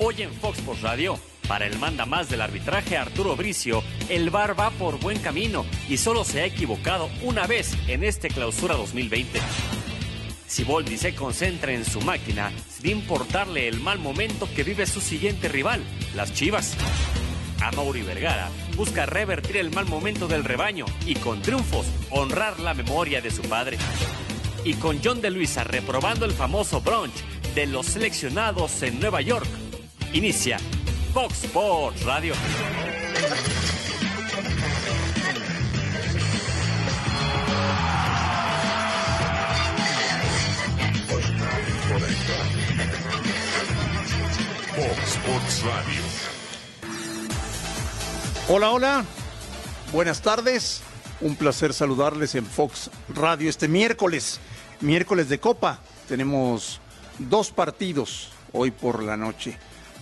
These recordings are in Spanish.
Hoy en Fox Sports Radio, para el manda más del arbitraje Arturo Bricio, el VAR va por buen camino y solo se ha equivocado una vez en este clausura 2020. Si Boldi se concentra en su máquina, sin importarle el mal momento que vive su siguiente rival, las Chivas. A Mauri Vergara busca revertir el mal momento del rebaño y con triunfos honrar la memoria de su padre. Y con John de Luisa reprobando el famoso brunch de los seleccionados en Nueva York, inicia Fox Sports Radio. Fox Sports Radio. Hola, hola. Buenas tardes. Un placer saludarles en Fox Radio este miércoles, miércoles de Copa. Tenemos dos partidos hoy por la noche.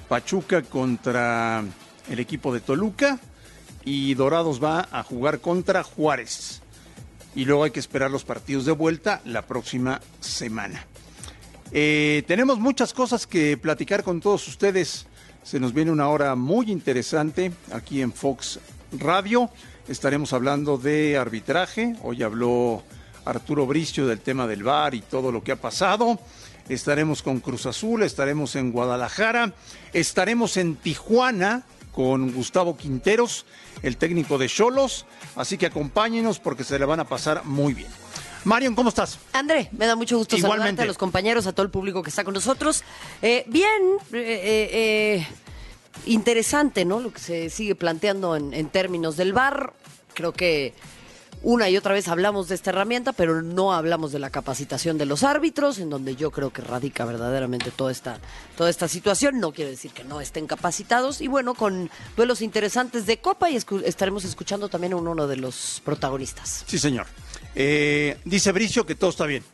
Pachuca contra el equipo de Toluca y Dorados va a jugar contra Juárez. Y luego hay que esperar los partidos de vuelta la próxima semana. Eh, tenemos muchas cosas que platicar con todos ustedes. Se nos viene una hora muy interesante aquí en Fox Radio. Estaremos hablando de arbitraje. Hoy habló Arturo Bricio del tema del VAR y todo lo que ha pasado. Estaremos con Cruz Azul, estaremos en Guadalajara, estaremos en Tijuana con Gustavo Quinteros, el técnico de Cholos. Así que acompáñenos porque se le van a pasar muy bien. Marion, ¿cómo estás? André, me da mucho gusto Igualmente. saludarte a los compañeros, a todo el público que está con nosotros. Eh, bien, eh, eh, eh, interesante, ¿no? Lo que se sigue planteando en, en términos del VAR. Creo que una y otra vez hablamos de esta herramienta, pero no hablamos de la capacitación de los árbitros, en donde yo creo que radica verdaderamente toda esta, toda esta situación. No quiere decir que no estén capacitados. Y bueno, con duelos interesantes de Copa y escu- estaremos escuchando también a uno de los protagonistas. Sí, señor. Eh, dice Bricio que todo está bien.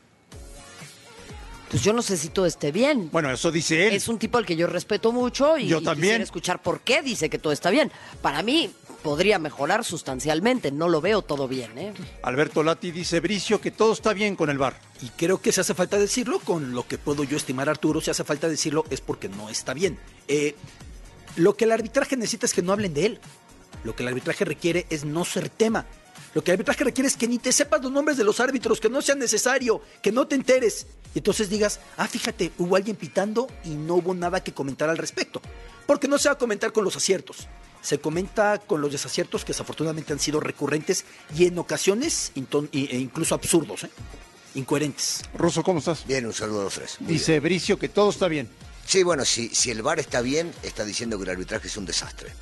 Pues yo no sé si todo esté bien. Bueno, eso dice él. Es un tipo al que yo respeto mucho y Yo también. escuchar por qué dice que todo está bien. Para mí podría mejorar sustancialmente, no lo veo todo bien, ¿eh? Alberto Lati dice Bricio que todo está bien con el VAR. Y creo que se hace falta decirlo, con lo que puedo yo estimar Arturo, si hace falta decirlo es porque no está bien. Eh, lo que el arbitraje necesita es que no hablen de él. Lo que el arbitraje requiere es no ser tema. Lo que el arbitraje requiere es que ni te sepas los nombres de los árbitros, que no sea necesario, que no te enteres. Y entonces digas, ah, fíjate, hubo alguien pitando y no hubo nada que comentar al respecto. Porque no se va a comentar con los aciertos. Se comenta con los desaciertos que desafortunadamente han sido recurrentes y en ocasiones e incluso absurdos, ¿eh? incoherentes. Ruso, ¿cómo estás? Bien, un saludo a los tres. Muy Dice Bricio que todo está bien. bien. Sí, bueno, si, si el VAR está bien, está diciendo que el arbitraje es un desastre.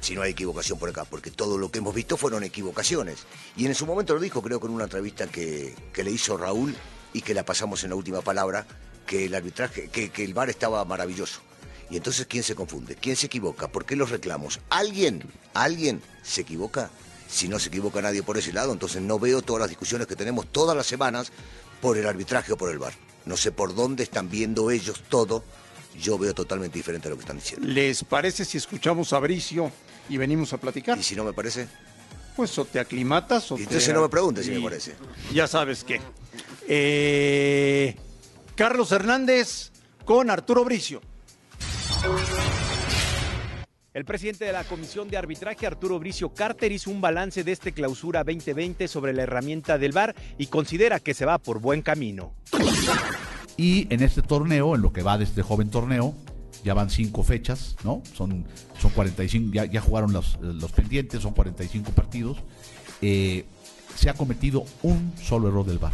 Si no hay equivocación por acá, porque todo lo que hemos visto fueron equivocaciones. Y en su momento lo dijo, creo que en una entrevista que, que le hizo Raúl y que la pasamos en la última palabra, que el arbitraje, que, que el VAR estaba maravilloso. Y entonces, ¿quién se confunde? ¿Quién se equivoca? ¿Por qué los reclamos? ¿Alguien? ¿Alguien se equivoca? Si no se equivoca nadie por ese lado, entonces no veo todas las discusiones que tenemos todas las semanas por el arbitraje o por el VAR. No sé por dónde están viendo ellos todo. Yo veo totalmente diferente a lo que están diciendo. ¿Les parece si escuchamos a Bricio y venimos a platicar? Y si no me parece, Pues o te aclimatas o Y te... entonces no me preguntes si me parece. Ya sabes qué. Eh, Carlos Hernández con Arturo Bricio. El presidente de la Comisión de Arbitraje, Arturo Bricio Carter, hizo un balance de este clausura 2020 sobre la herramienta del VAR y considera que se va por buen camino. Y en este torneo, en lo que va de este joven torneo, ya van cinco fechas, ¿no? Son, son 45, ya, ya jugaron los, los pendientes, son 45 partidos. Eh, se ha cometido un solo error del VAR.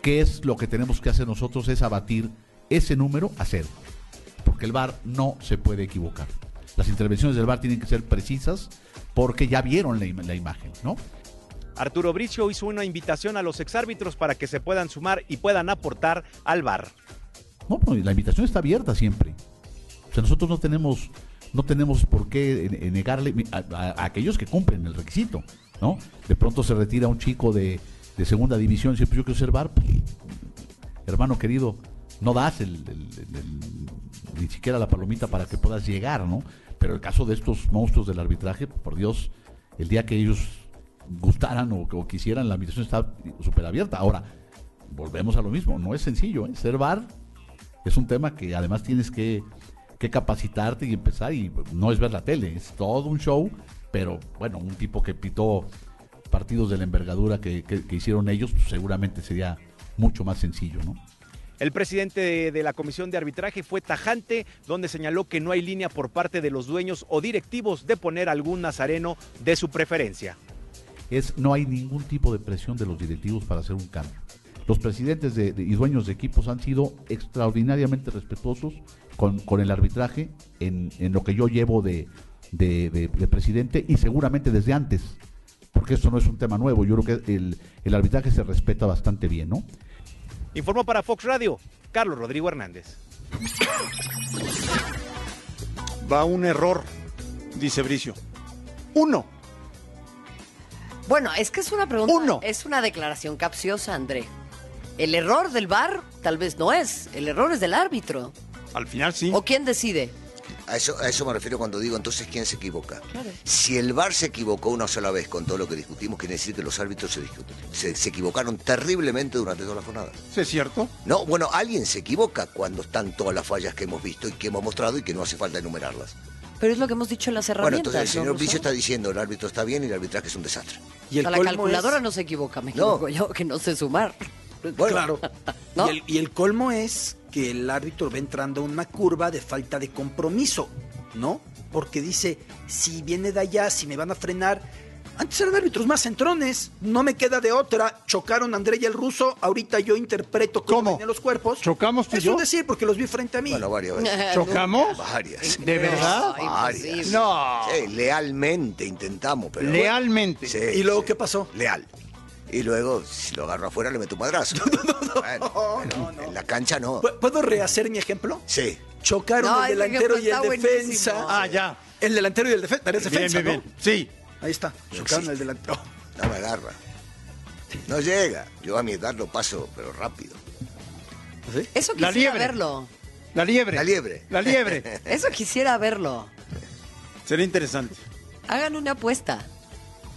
¿Qué es lo que tenemos que hacer nosotros? Es abatir ese número a cero. Porque el VAR no se puede equivocar. Las intervenciones del VAR tienen que ser precisas porque ya vieron la, im- la imagen, ¿no? Arturo Bricio hizo una invitación a los exárbitros para que se puedan sumar y puedan aportar al VAR. No, pues, la invitación está abierta siempre. O sea, nosotros no tenemos, no tenemos por qué eh, eh, negarle a, a- a aquellos que cumplen el requisito, ¿no? De pronto se retira un chico de, de segunda división y dice, pues yo quiero ser VAR. Pues, hermano querido, no das el, ni siquiera la palomita para que puedas llegar, ¿no? Pero el caso de estos monstruos del arbitraje, por Dios, el día que ellos gustaran o, quisieran, la invitación está súper abierta. Ahora, volvemos a lo mismo, no es sencillo, ¿eh? Ser VAR es un tema que además tienes que, que capacitarte y empezar y no es ver la tele, es todo un show, pero bueno, un tipo que pitó partidos de la envergadura que, que- que hicieron ellos, pues, seguramente sería mucho más sencillo, ¿no? El presidente de, la Comisión de Arbitraje fue tajante, donde señaló que no hay línea por parte de los dueños o directivos de poner algún nazareno de su preferencia. es no hay ningún tipo de presión de los directivos para hacer un cambio. Los presidentes de- y dueños de equipos han sido extraordinariamente respetuosos con, el arbitraje en, lo que yo llevo de presidente y seguramente desde antes, porque esto no es un tema nuevo. Yo creo que el, el arbitraje se respeta bastante bien, ¿no? Informó para Fox Radio Carlos Rodrigo Hernández. Va un error, dice Bricio. Uno. Bueno, es que es una pregunta. Uno. Es una declaración capciosa, André. El error del VAR tal vez no es. El error es del árbitro. Al final sí. ¿O quién decide? A eso, a eso me refiero cuando digo entonces quién se equivoca. Claro. Si el VAR se equivocó una sola vez con todo lo que discutimos, quiere decir que los árbitros se, se- se equivocaron terriblemente durante toda la jornada. ¿Sí es cierto? No, bueno, alguien se equivoca cuando están todas las fallas que hemos visto y que hemos mostrado y que no hace falta enumerarlas. Pero es lo que hemos dicho en las Bueno, herramientas. entonces el ¿no, señor? Vicio está diciendo el árbitro está bien y el arbitraje es un desastre. Y el O sea, la calculadora es- no se equivoca, me No. equivoco yo, que no sé sumar. Bueno, Claro. ¿No? Y, el, y el colmo es que el árbitro va entrando a una curva de falta de compromiso, ¿no? Porque dice, si viene de allá, si me van a frenar. Antes eran árbitros más centrones, no me queda de otra. Chocaron André y el ruso, ahorita yo interpreto cómo, ¿Cómo? venían los cuerpos. ¿Chocamos tú y Es yo? un decir, porque los vi frente a mí. bueno, varias veces. ¿Chocamos? Varias. ¿De verdad? Ay, Varias. No. Sí, lealmente intentamos, pero. Lealmente. Sí, ¿Y luego sí. qué pasó? Leal. Y luego, si lo agarro afuera, le meto un madrazo. Bueno, bueno, En la cancha no. ¿Pu- ¿Puedo rehacer mi ejemplo? Sí. Chocaron No, el delantero y el defensa. buenísimo. Ah, ya. El delantero y el defen- Bien, defensa. bien, bien. ¿no? Sí. Ahí está. Chocaron existe. el delantero. No me agarra. No llega. Yo a mi edad lo paso, pero rápido. ¿Sí? Eso La quisiera liebre. verlo. La liebre. La liebre. La liebre. Eso quisiera verlo. Sería interesante. Hagan una apuesta.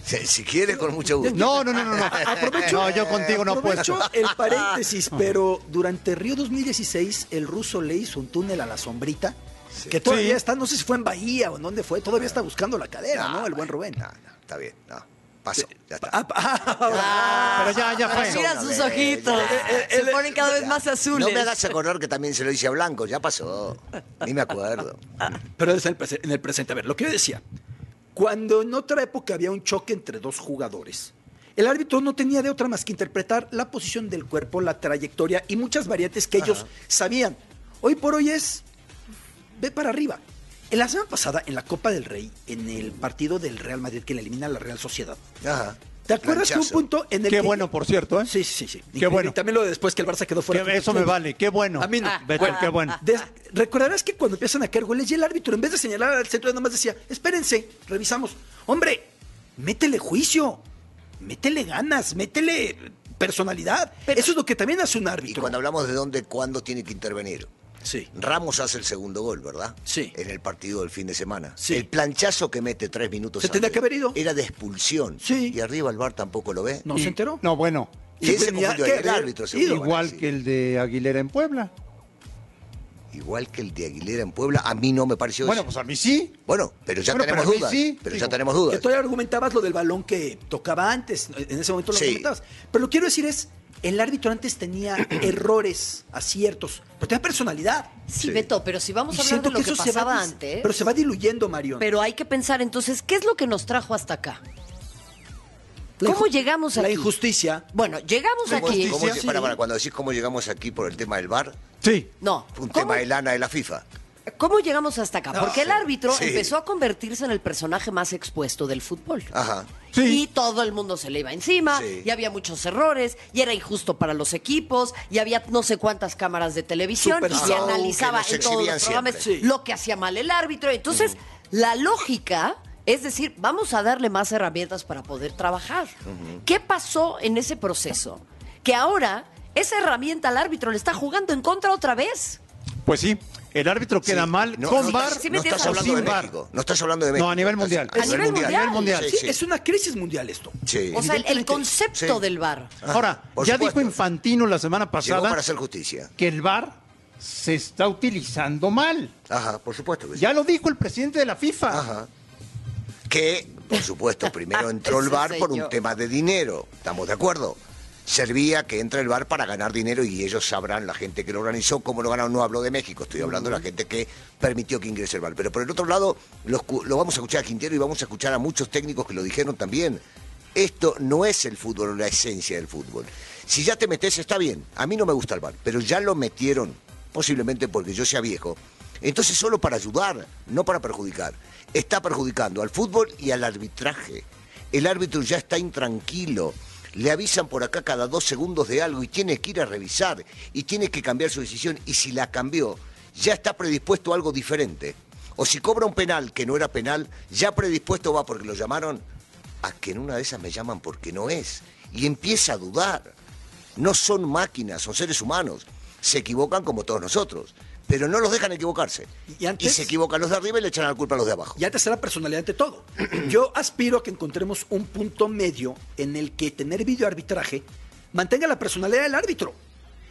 Si, si quiere, con mucho gusto. No, no, no, no. no. Aprovecho, No, yo contigo no aprovecho apuesto. el paréntesis, pero durante Río 2016 el ruso le hizo un túnel a la sombrita, que todavía Sí. está, no sé si fue en Bahía o en dónde fue, todavía está buscando la cadera, ¿no? El buen Rubén. No, no, está bien. No. Paso. Ya está. Ah, ah, Pero ya, ya fue. mira sus ojitos. ya. Se ponen cada vez más azules. No me hagas acordar que también se lo hice a Blanco. Ya pasó. Ni me acuerdo. pero es en el, prese- en el presente. A ver, lo que yo decía, cuando en otra época había un choque entre dos jugadores, el árbitro no tenía de otra más que interpretar la posición del cuerpo, la trayectoria y muchas variantes que ellos sabían. Hoy por hoy es ve para arriba. En la semana pasada, en la Copa del Rey, en el partido del Real Madrid que le elimina a la Real Sociedad, Ajá. ¿Te acuerdas que un punto en el Qué que- bueno, por cierto, ¿eh? Sí, sí, sí. Qué Y- bueno. Y también lo de después que el Barça quedó fuera. Que eso me vale. Qué bueno. A mí no. Beto, qué bueno. Des- Recordarás que cuando empiezan a caer goles y el árbitro, en vez de señalar al centro, nada más decía, espérense, revisamos. Hombre, métele juicio, métele ganas, métele personalidad. Eso es lo que también hace un Y árbitro. cuando hablamos de dónde, cuándo tiene que intervenir. Sí. Ramos hace el segundo gol, ¿verdad? Sí. En el partido del fin de semana. Sí. El planchazo que mete tres minutos Se antes que haber ido. Era de expulsión. Sí. Y arriba el bar tampoco lo ve. ¿No Y- se enteró? No, bueno. ¿Quién se tenía que? El árbitro, ido. seguro. Igual que el de Aguilera en Puebla. Igual que el de Aguilera en Puebla, a mí no me pareció Bueno, eso. pues a mí sí. Bueno, pero ya Bueno, tenemos pero dudas. sí, pero digo, ya tenemos dudas. tú argumentabas lo del balón que tocaba antes, en ese momento lo Sí. argumentabas. Pero lo que quiero decir es, el árbitro antes tenía errores, aciertos, pero tenía personalidad. Sí, Beto, pero si vamos Y a hablar de lo que, eso se va pasaba antes. Pero se va diluyendo, Marion. Pero hay que pensar entonces, ¿qué es lo que nos trajo hasta acá? La ¿Cómo llegamos La aquí? injusticia. Bueno, llegamos ¿Cómo- aquí. cómo- Sí. para, para, cuando decís cómo llegamos aquí por el tema del bar, Sí. No. fue un ¿Cómo, tema de lana de la FIFA. Cómo llegamos hasta acá? Porque el árbitro sí. empezó a convertirse en el personaje más expuesto del fútbol. Ajá. Sí. Y todo el mundo se le iba encima, Sí. y había muchos errores, y era injusto para los equipos, y había no sé cuántas cámaras de televisión, Super y se analizaba en todos los programas lo que hacía mal el árbitro. Entonces, la lógica es decir, vamos a darle más herramientas para poder trabajar. ¿Qué pasó en ese proceso? Que ahora esa herramienta al árbitro le está jugando en contra otra vez. Pues sí. El árbitro queda Sí. mal No, con no, sí me no estás hablando de. México. No estás hablando de México. No, a nivel mundial. A nivel mundial. A nivel mundial. Sí, Sí, es una crisis mundial esto. Sí. O sea, el, concepto Sí. del VAR. Ahora, Por ya supuesto. dijo Infantino la semana Llegó pasada para hacer justicia. que el VAR se está utilizando mal. Ajá, por supuesto que sí. Ya lo dijo el presidente de la FIFA. Ajá. Que, por supuesto, primero entró el bar por un tema de dinero. ¿Estamos de acuerdo? Servía que entre el bar para ganar dinero y ellos sabrán, la gente que lo organizó, cómo lo ganaron. No hablo de México, estoy hablando de la gente que permitió que ingrese el bar. Pero por el otro lado, lo, lo vamos a escuchar a Quintero y vamos a escuchar a muchos técnicos que lo dijeron también. Esto no es el fútbol, la esencia del fútbol. Si ya te metes, está bien. A mí no me gusta el bar, pero ya lo metieron, posiblemente porque yo sea viejo. Entonces solo para ayudar, no para perjudicar. Está perjudicando al fútbol y al arbitraje. El árbitro ya está intranquilo. Le avisan por acá cada dos segundos de algo y tiene que ir a revisar y tiene que cambiar su decisión. Y si la cambió, ya está predispuesto a algo diferente. O si cobra un penal que no era penal, ya predispuesto va porque lo llamaron a que en una de esas me llaman porque no es. Y empieza a dudar. No son máquinas, son seres humanos. Se equivocan como todos nosotros. Pero no los dejan equivocarse. Y antes- se equivocan los de arriba y le echan la culpa a los de abajo. Y antes era personalidad ante todo. Yo aspiro a que encontremos un punto medio en el que tener videoarbitraje mantenga la personalidad del árbitro.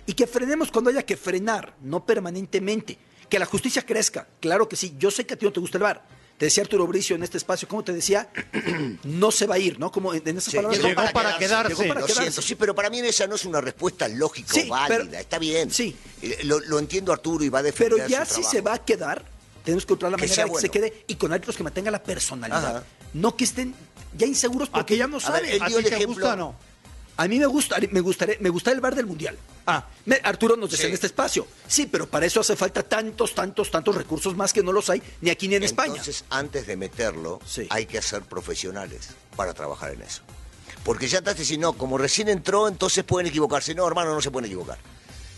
Y que frenemos cuando haya que frenar, no permanentemente. Que la justicia crezca. Claro que sí. Yo sé que a ti no te gusta el bar. Te decía Arturo Bricio en este espacio, ¿cómo te decía? no se va a ir, ¿no? Como en en esas Sí, palabras. llegó para quedarse. Llegó para Lo quedarse. siento, sí, pero para mí esa no es una respuesta lógica Sí, o válida. pero- Está bien. sí. Eh, Lo, lo entiendo Arturo y va a defender Pero ya su si trabajo. se va a quedar, tenemos que encontrar la Que manera de que se quede y con árbitros que mantengan la personalidad. Ajá. No que estén ya inseguros porque ya no ver, saben. él ¿A dio el ejemplo- gusta no? A mí me gusta, me gustaría, me gusta el bar del mundial. Ah. Me- Arturo nos decía Sí. en este espacio. Sí, pero para eso hace falta tantos, tantos, tantos recursos más que no los hay ni aquí ni en España. Entonces, antes de meterlo, Sí. hay que ser profesionales para trabajar en eso. Porque ya estás diciendo, no, como recién entró, entonces pueden equivocarse. No, hermano, no se pueden equivocar.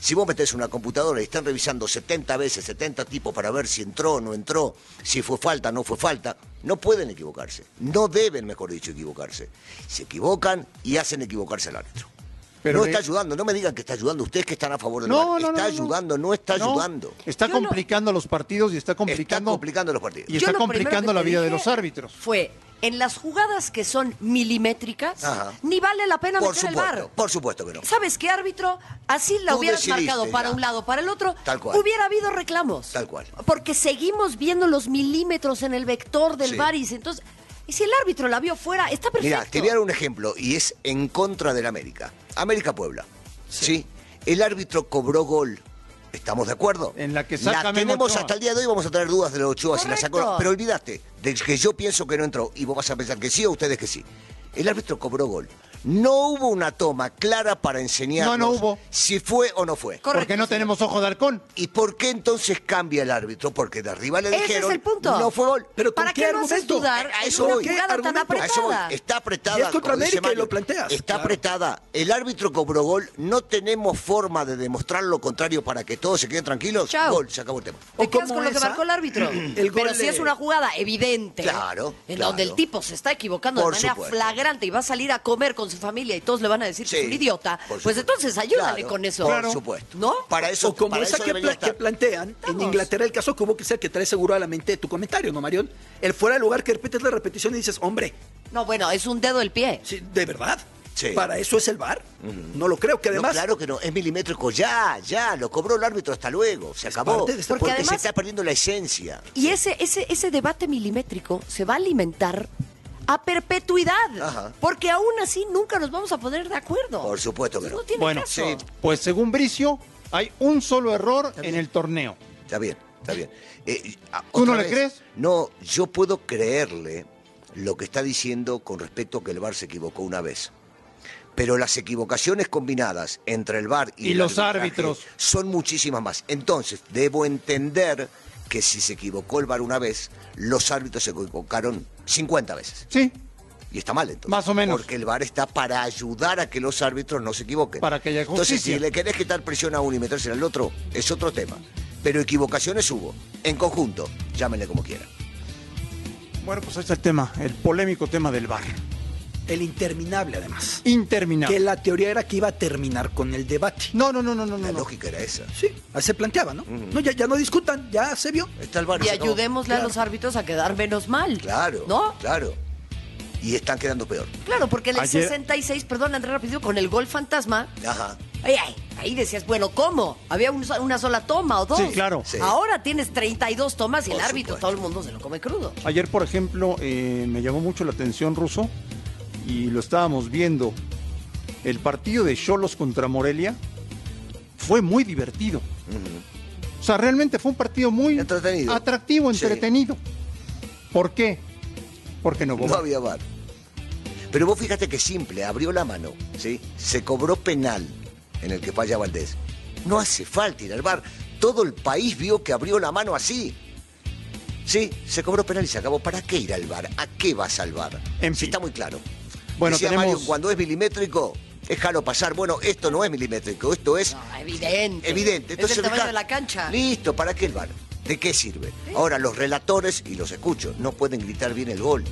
Si vos metés una computadora y están revisando 70 veces, 70 tipos para ver si entró o no entró, si fue falta o no fue falta, no pueden equivocarse. No deben, mejor dicho, equivocarse. Se equivocan y hacen equivocarse al árbitro. Pero no está ayudando, no me digan que está ayudando. Ustedes que están a favor del No, no, no, está no, ayudando, no está No, ayudando. Está Yo complicando los partidos y está Está complicando, complicando los partidos. y Yo está complicando la vida de los árbitros. Fue, en las jugadas que son milimétricas, Ajá. ni vale la pena Por meter el supuesto, bar. por supuesto que no. ¿Sabes qué, árbitro? Así la Tú hubieras marcado para ya. un lado, para el otro, Tal cual. hubiera habido reclamos. Tal cual. Porque seguimos viendo los milímetros en el vector del Sí. bar y entonces... Y si el árbitro la vio fuera, está perfecto. Mira, te voy a dar un ejemplo y es en contra del América. América Puebla. Sí. El árbitro cobró gol. ¿Estamos de acuerdo? En la que saca La tenemos Ochoa. hasta el día de hoy, vamos a tener dudas de los Ochoa si la sacó. Pero olvídate, de que yo pienso que no entró y vos vas a pensar que sí o ustedes que sí. El árbitro cobró gol. No hubo una toma clara para enseñarnos No, no hubo. si fue o no fue. Correcto, Porque no tenemos ojo de halcón. ¿Y por qué entonces cambia el árbitro? Porque de arriba le Ese es dijeron el punto. no fue gol. Pero ¿con ¿Para qué qué no haces argumento? dudar A eso una voy. jugada tan Argumento. A eso voy. apretada? Está apretada. Y es contra América y Mario. lo planteas, Está claro. apretada. El árbitro cobró gol. No tenemos forma de demostrar lo contrario para que todos se queden tranquilos. Chao. Gol, se acabó el tema. Te O quedas con lo que esa, marcó el árbitro. el Pero gol si de- es una jugada evidente, Claro, en claro. donde el tipo se está equivocando Por de manera supuesto. flagrante y va a salir a comer con su familia y todos le van a decir que es un idiota, pues entonces ayúdale Claro, con eso. Por supuesto. ¿No? Para eso, o como para esa eso que, debería pla- que estar. plantean en. Inglaterra, el caso que hubo que ser que trae seguro a la mente tu comentario, ¿no, Marión? El fuera de lugar que repites la repetición y dices, hombre, No, bueno, es un dedo del pie. sí, ¿de verdad? Sí. ¿Para eso es el bar? No lo creo, que No, además... claro que no, es milimétrico ya, ya, lo cobró el árbitro, hasta luego, se acabó. parte de este- porque Porque se además- está perdiendo la esencia. Y ese, ese, ese debate milimétrico se va a alimentar a perpetuidad. Ajá. Porque aún así nunca nos vamos a poner de acuerdo. Por supuesto que no. No tiene Bueno, caso. sí. Pues según Bricio, hay un solo error en el torneo. Está bien, está bien. Eh, ¿Tú no le crees? No, yo puedo creerle lo que está diciendo con respecto a que el VAR se equivocó una vez. Pero las equivocaciones combinadas entre el VAR y, Y el los árbitros. son muchísimas más. Entonces, debo entender que si se equivocó el VAR una vez, los árbitros se equivocaron 50 veces. Sí, Y está mal entonces. Más o menos. Porque el VAR está para ayudar a que los árbitros no se equivoquen. Para que haya Entonces, si le querés quitar presión a uno y metérsela al otro, es otro tema. Pero equivocaciones hubo. En conjunto, llámenle como quieran. bueno, pues ahí está el tema, el polémico tema del bar. El interminable, además. Interminable. Que la teoría era que iba a terminar con el debate. No, no, no, no, no, La no. lógica era esa. Sí, así se planteaba, ¿no? No, ya, ya no discutan, ya se vio. Está el VAR. Y ayudémosle a los árbitros a quedar menos mal. Claro, ¿No? claro. Y están quedando peor. Claro, porque en el Ayer- 66, perdón, Andrés Rápido, con el gol fantasma, Ajá. Ay, ay, ahí decías, bueno, ¿cómo? Había un- una sola toma o dos. Sí, claro. Sí. Ahora tienes 32 tomas y el Por árbitro, supuesto. todo el mundo se lo come crudo. Ayer, por ejemplo, eh, me llamó mucho la atención Ruso y lo estábamos viendo. El partido de Cholos contra Morelia fue muy divertido. O sea, realmente fue un partido muy Entretenido. atractivo, Sí. entretenido. ¿Por qué? Porque no hubo. No había bar. Pero vos fíjate que simple, abrió la mano, ¿sí? Se cobró penal en el que falla Valdés. No hace falta ir al bar. Todo el país vio que abrió la mano así. Sí, se cobró penal y se acabó. ¿Para qué ir al bar? ¿A qué vas al bar? En Sí, fin. está muy claro. Bueno, Decía tenemos- Mario, cuando es milimétrico, déjalo pasar. Bueno, esto no es milimétrico, esto es No, evidente. evidente. Es Entonces, el tamaño de la cancha. Listo, ¿para qué el bar? ¿De qué sirve? Ahora, los relatores, y los escucho, no pueden gritar bien el gol.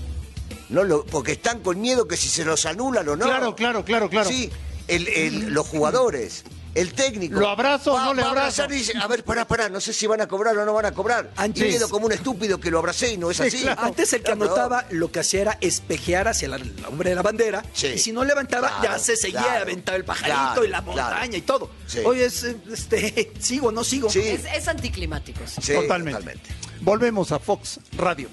No lo, porque están con miedo que si se los anulan o no. Claro, claro, claro, claro. Sí, el- el- los jugadores, el técnico. ¿Lo abrazo o no le va a abrazo? abrazar y dice, a ver, pará, pará, no sé si van a cobrar o no van a cobrar. Antes- Y quedo como un estúpido que lo abracé y no es Sí, así. claro. Antes el que No, no. anotaba lo que hacía era espejear hacia la- el hombre de la bandera Sí. y si no levantaba Claro, ya se seguía claro, aventaba el pajarito claro, y la claro. montaña y todo. Sí. Oye, es, eh, este, sigo o no sigo. Sí. Es, es anticlimático. sí. Sí, totalmente. totalmente. Volvemos a Fox Radio.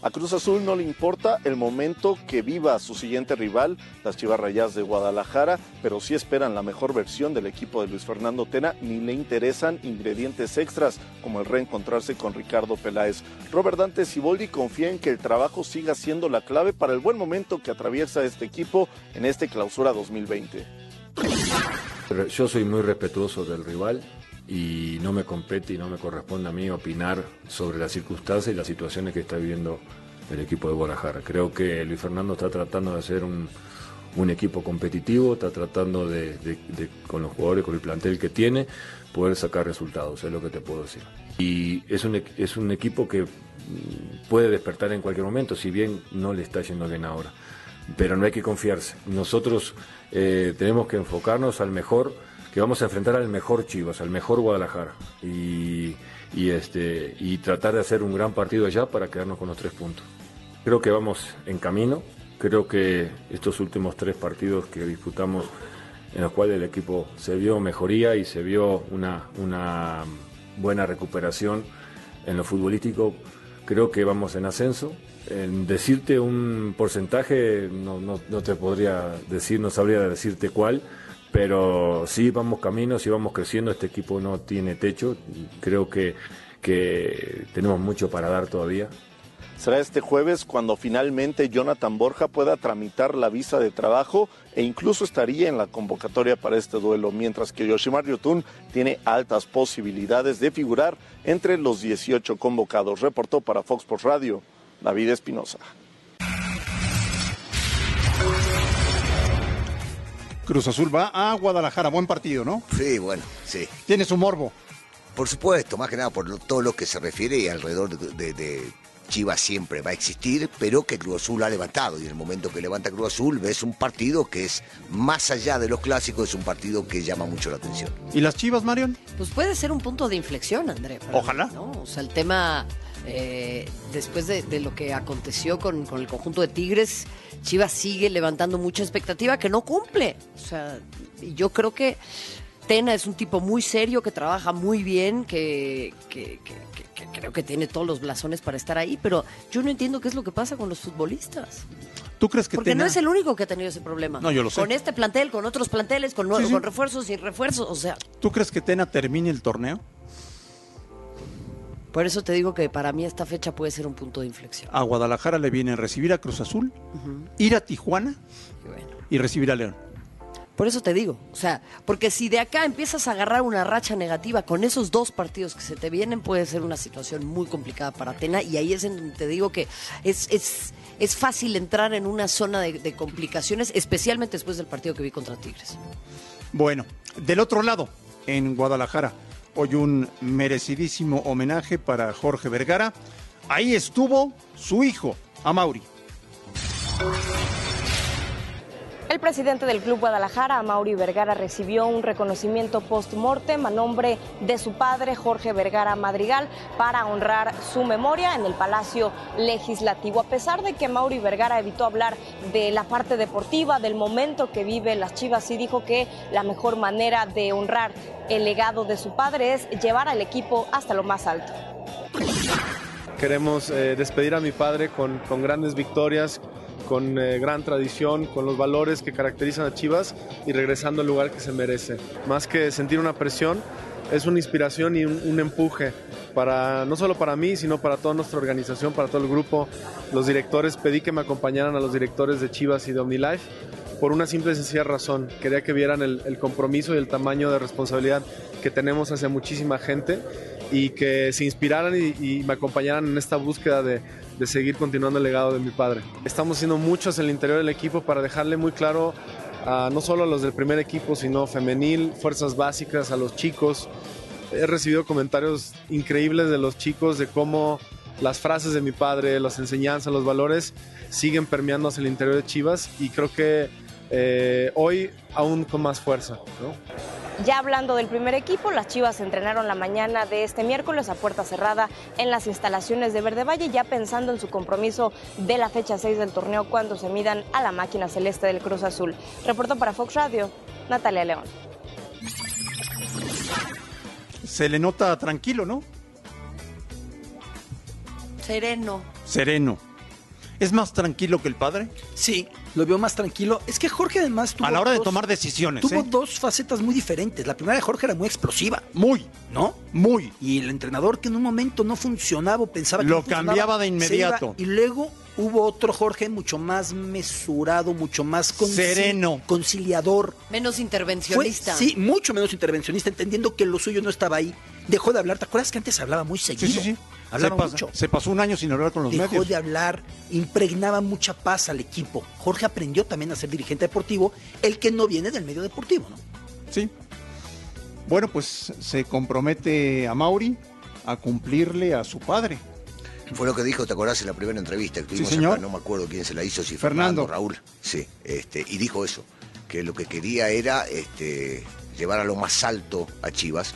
A Cruz Azul no le importa el momento que viva su siguiente rival, las Chivas Rayadas de Guadalajara, pero sí esperan la mejor versión del equipo de Luis Fernando Tena, ni le interesan ingredientes extras como el reencontrarse con Ricardo Peláez. Robert Dante Siboldi confía en que el trabajo siga siendo la clave para el buen momento que atraviesa este equipo en este clausura 2020. Pero Yo soy muy respetuoso del rival y no me compete y no me corresponde a mí opinar sobre las circunstancias y las situaciones que está viviendo el equipo de Guadalajara. Creo que Luis Fernando está tratando de hacer un, equipo competitivo, está tratando de, con los jugadores, con el plantel que tiene, poder sacar resultados, es lo que te puedo decir. Y es un, es un equipo que mm, puede despertar en cualquier momento, si bien no le está yendo bien ahora pero no hay que confiarse. Nosotros eh, tenemos que enfocarnos al mejor, que vamos a enfrentar al mejor Chivas, al mejor Guadalajara, y, y, este, y tratar de hacer un gran partido allá para quedarnos con los tres puntos. Creo que vamos en camino, creo que estos últimos tres partidos que disputamos, en los cuales el equipo se vio mejoría y se vio una, una buena recuperación en lo futbolístico, creo que vamos en ascenso. En decirte un porcentaje no, no, no te podría decir, no sabría decirte cuál, pero sí vamos camino, sí vamos creciendo, este equipo no tiene techo, creo que, que tenemos mucho para dar todavía. Será este jueves cuando finalmente Jonathan Borja pueda tramitar la visa de trabajo e incluso estaría en la convocatoria para este duelo, mientras que Yoshimar Yotun tiene altas posibilidades de figurar entre los 18 convocados. Reportó para Fox Sports Radio David Espinosa. Cruz Azul va a Guadalajara. Buen partido, ¿no? Sí, bueno, sí. Tiene su morbo. Por supuesto, más que nada por lo- todo lo que se refiere y alrededor de, de- de Chivas siempre va a existir, pero que Cruz Azul ha levantado. Y en el momento que levanta Cruz Azul, ves un partido que es más allá de los clásicos, es un partido que llama mucho la atención. ¿Y las Chivas, Marion? Pues puede ser un punto de inflexión, André. Ojalá. mí, ¿no? O sea, el tema, eh, después de, de lo que aconteció con, con el conjunto de Tigres, Chivas sigue levantando mucha expectativa que no cumple. O sea, yo creo que Tena es un tipo muy serio, que trabaja muy bien, que, que- que- que- que creo que tiene todos los blasones para estar ahí, pero yo no entiendo qué es lo que pasa con los futbolistas. ¿Tú crees que Porque Tena- no es el único que ha tenido ese problema. No, yo lo sé. Con este plantel, con otros planteles, con, sí. con refuerzos, sin refuerzos, o sea, ¿Tú crees que Tena termine el torneo? Por eso te digo que para mí esta fecha puede ser un punto de inflexión. A Guadalajara le viene recibir a Cruz Azul, ir a Tijuana Y bueno, y recibir a León. por eso te digo, o sea, porque si de acá empiezas a agarrar una racha negativa con esos dos partidos que se te vienen, puede ser una situación muy complicada para Atena y ahí es en donde te digo que es, es, es fácil entrar en una zona de, de complicaciones, especialmente después del partido que vi contra Tigres. Bueno, del otro lado, en Guadalajara, hoy un merecidísimo homenaje para Jorge Vergara. Ahí estuvo su hijo, Amauri. El presidente del Club Guadalajara, Mauri Vergara, recibió un reconocimiento post-mortem a nombre de su padre, Jorge Vergara Madrigal, para honrar su memoria en el Palacio Legislativo. A pesar de que Mauri Vergara evitó hablar de la parte deportiva, del momento que vive las Chivas, sí dijo que la mejor manera de honrar el legado de su padre es llevar al equipo hasta lo más alto. Queremos eh, despedir a mi padre con grandes victorias, con eh, gran tradición, con los valores que caracterizan a Chivas y regresando al lugar que se merece. Más que sentir una presión, es una inspiración y un, empuje para no solo para mí, sino para toda nuestra organización, para todo el grupo. Los directores pedí que me acompañaran a los directores de Chivas y de OmniLife por una simple y sencilla razón. Quería que vieran el compromiso y el tamaño de responsabilidad que tenemos hacia muchísima gente y que se inspiraran y, y me acompañaran en esta búsqueda de, de seguir continuando el legado de mi padre. Estamos haciendo muchos en el interior del equipo para dejarle muy claro a no solo a los del primer equipo, sino femenil, fuerzas básicas, a los chicos. He recibido comentarios increíbles de los chicos de cómo las frases de mi padre, las enseñanzas, los valores siguen permeando hacia el interior de Chivas y creo que eh, hoy aún con más fuerza. ¿no? Ya hablando del primer equipo, las Chivas entrenaron la mañana de este miércoles a puerta cerrada en las instalaciones de Verde Valle, ya pensando en su compromiso de la fecha 6 del torneo cuando se midan a la máquina celeste del Cruz Azul. Reportó para Fox Radio, Natalia León. Se le nota tranquilo, ¿no? Sereno. Sereno. ¿Es más tranquilo que el padre? Sí, lo veo más tranquilo. Es que Jorge además tuvo A la hora de tomar decisiones, Tuvo ¿eh? dos facetas muy diferentes. La primera de Jorge era muy explosiva, Muy, ¿no? muy. Y el entrenador que en un momento no funcionaba o pensaba que Lo no cambiaba de inmediato. iba. y luego hubo otro Jorge mucho más mesurado, mucho más conci- Sereno. conciliador. Menos Fue, intervencionista. sí, mucho menos intervencionista, entendiendo que lo suyo no estaba ahí. Dejó de hablar. ¿Te acuerdas que antes hablaba muy Sí, seguido? sí, sí. Se, Hablaba pasa- mucho. se pasó un año sin hablar con los Dejó medios. de hablar, impregnaba mucha paz al equipo. Jorge aprendió también a ser dirigente deportivo, el que no viene del medio deportivo, ¿no? Sí. Bueno, pues se compromete a Mauri a cumplirle a su padre. Fue lo que dijo, ¿te acordás en la primera entrevista que tuvimos señor. acá? No me acuerdo quién se la hizo, si Fernando. Fernando, Raúl. Sí, este, y dijo eso, que lo que quería era este, llevar a lo más alto a Chivas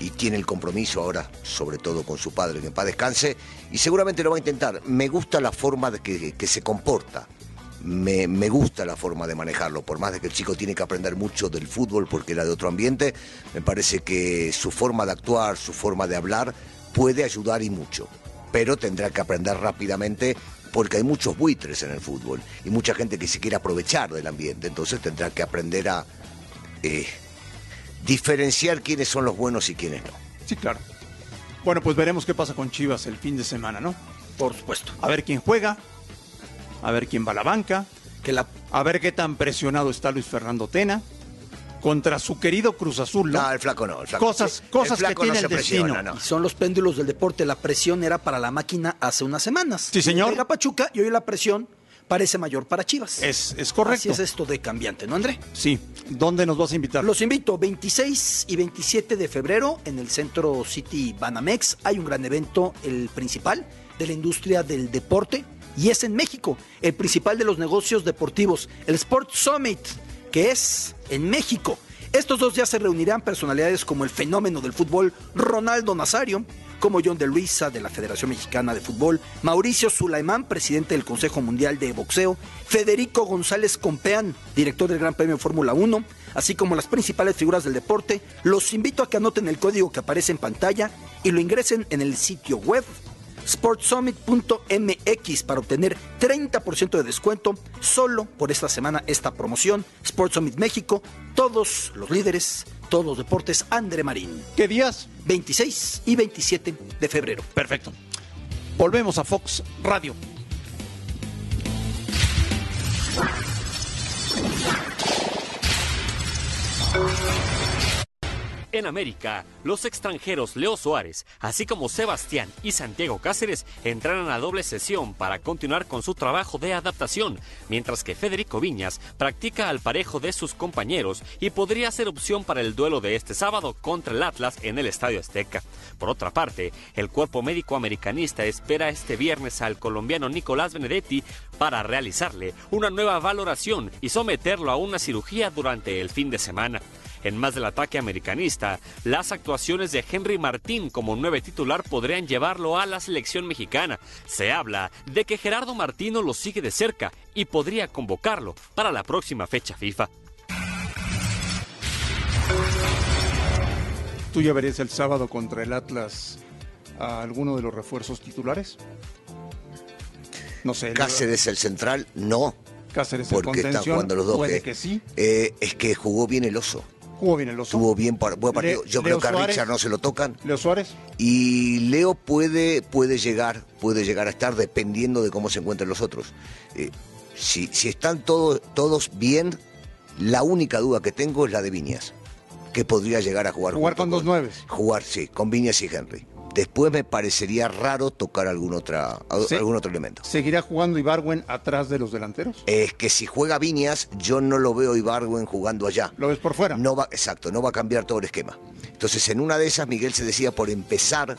y tiene el compromiso ahora, sobre todo con su padre, que en paz descanse, y seguramente lo va a intentar. Me gusta la forma de que, que se comporta. Me, me gusta la forma de manejarlo, por más de que el chico tiene que aprender mucho del fútbol porque era de otro ambiente, me parece que su forma de actuar, su forma de hablar puede ayudar y mucho, pero tendrá que aprender rápidamente porque hay muchos buitres en el fútbol y mucha gente que se quiere aprovechar del ambiente, entonces tendrá que aprender a eh, diferenciar quiénes son los buenos y quiénes no. Sí, claro. Bueno, pues veremos qué pasa con Chivas el fin de semana, ¿no? Por supuesto. A ver quién juega, a ver quién va a la banca, Que la a ver qué tan presionado está Luis Fernando Tena contra su querido Cruz Azul, ¿no? No, el flaco no. El flaco, Cosas- el cosas que flaco tiene no el presiona, destino. no. Y son los péndulos del deporte. La presión era para la máquina hace unas semanas. Sí, señor. Llega Pachuca y hoy la presión parece mayor para Chivas. Es, es correcto. Así es esto de cambiante, ¿no, André? Sí. ¿Dónde nos vas a invitar? Los invito 26 y 27 de febrero en el Centro City Banamex. Hay un gran evento, el principal de la industria del deporte, y es en México, el principal de los negocios deportivos, el Sport Summit, que es en México. Estos dos días se reunirán personalidades como el fenómeno del fútbol Ronaldo Nazario, como John de Luisa de la Federación Mexicana de Fútbol, Mauricio Sulaimán, presidente del Consejo Mundial de Boxeo, Federico González Compeán, director del Gran Premio Fórmula 1, así como las principales figuras del deporte. Los invito a que anoten el código que aparece en pantalla y lo ingresen en el sitio web sportsummit.mx para obtener 30% de descuento solo por esta semana esta promoción. Sport Summit México, todos los líderes, todos los deportes, André Marín. ¿Qué días? 26 y 27 de febrero. Perfecto. Volvemos a Fox Radio. En América, los extranjeros Leo Suárez, así como Sebastián y Santiago Cáceres, entrarán a doble sesión para continuar con su trabajo de adaptación, mientras que Federico Viñas practica al parejo de sus compañeros y podría ser opción para el duelo de este sábado contra el Atlas en el Estadio Azteca. Por otra parte, el cuerpo médico americanista espera este viernes al colombiano Nicolás Benedetti para realizarle una nueva valoración y someterlo a una cirugía durante el fin de semana. En más del ataque americanista, las actuaciones de Henry Martín como nueve titular podrían llevarlo a la selección mexicana. Se habla de que Gerardo Martino lo sigue de cerca y podría convocarlo para la próxima fecha FIFA. ¿Tú ya verías el sábado contra el Atlas a alguno de los refuerzos titulares? No sé. Cáceres el central, no. Cáceres el porque están contención, jugando los dos. puede que- que sí. eh, es que jugó bien el oso. Jugó bien el oso. Tuvo bien buen partido. Le- Yo Leo creo que a Suárez. Richard no se lo tocan. Leo Suárez. Y Leo puede, puede llegar, puede llegar a estar dependiendo de cómo se encuentren los otros. Eh, si, si están todos, todos bien, la única duda que tengo es la de Viñas, que podría llegar a jugar. Jugar con dos nueves. Jugar, sí, con Viñas y Henry. Después me parecería raro tocar algún, otra, Sí. algún otro elemento. ¿Seguirá jugando Ibarwen atrás de los delanteros? Es que si juega Viñas, yo no lo veo Ibargüen jugando allá. ¿Lo ves por fuera? No va, exacto, no va a cambiar todo el esquema. Entonces, en una de esas, Miguel se decía por empezar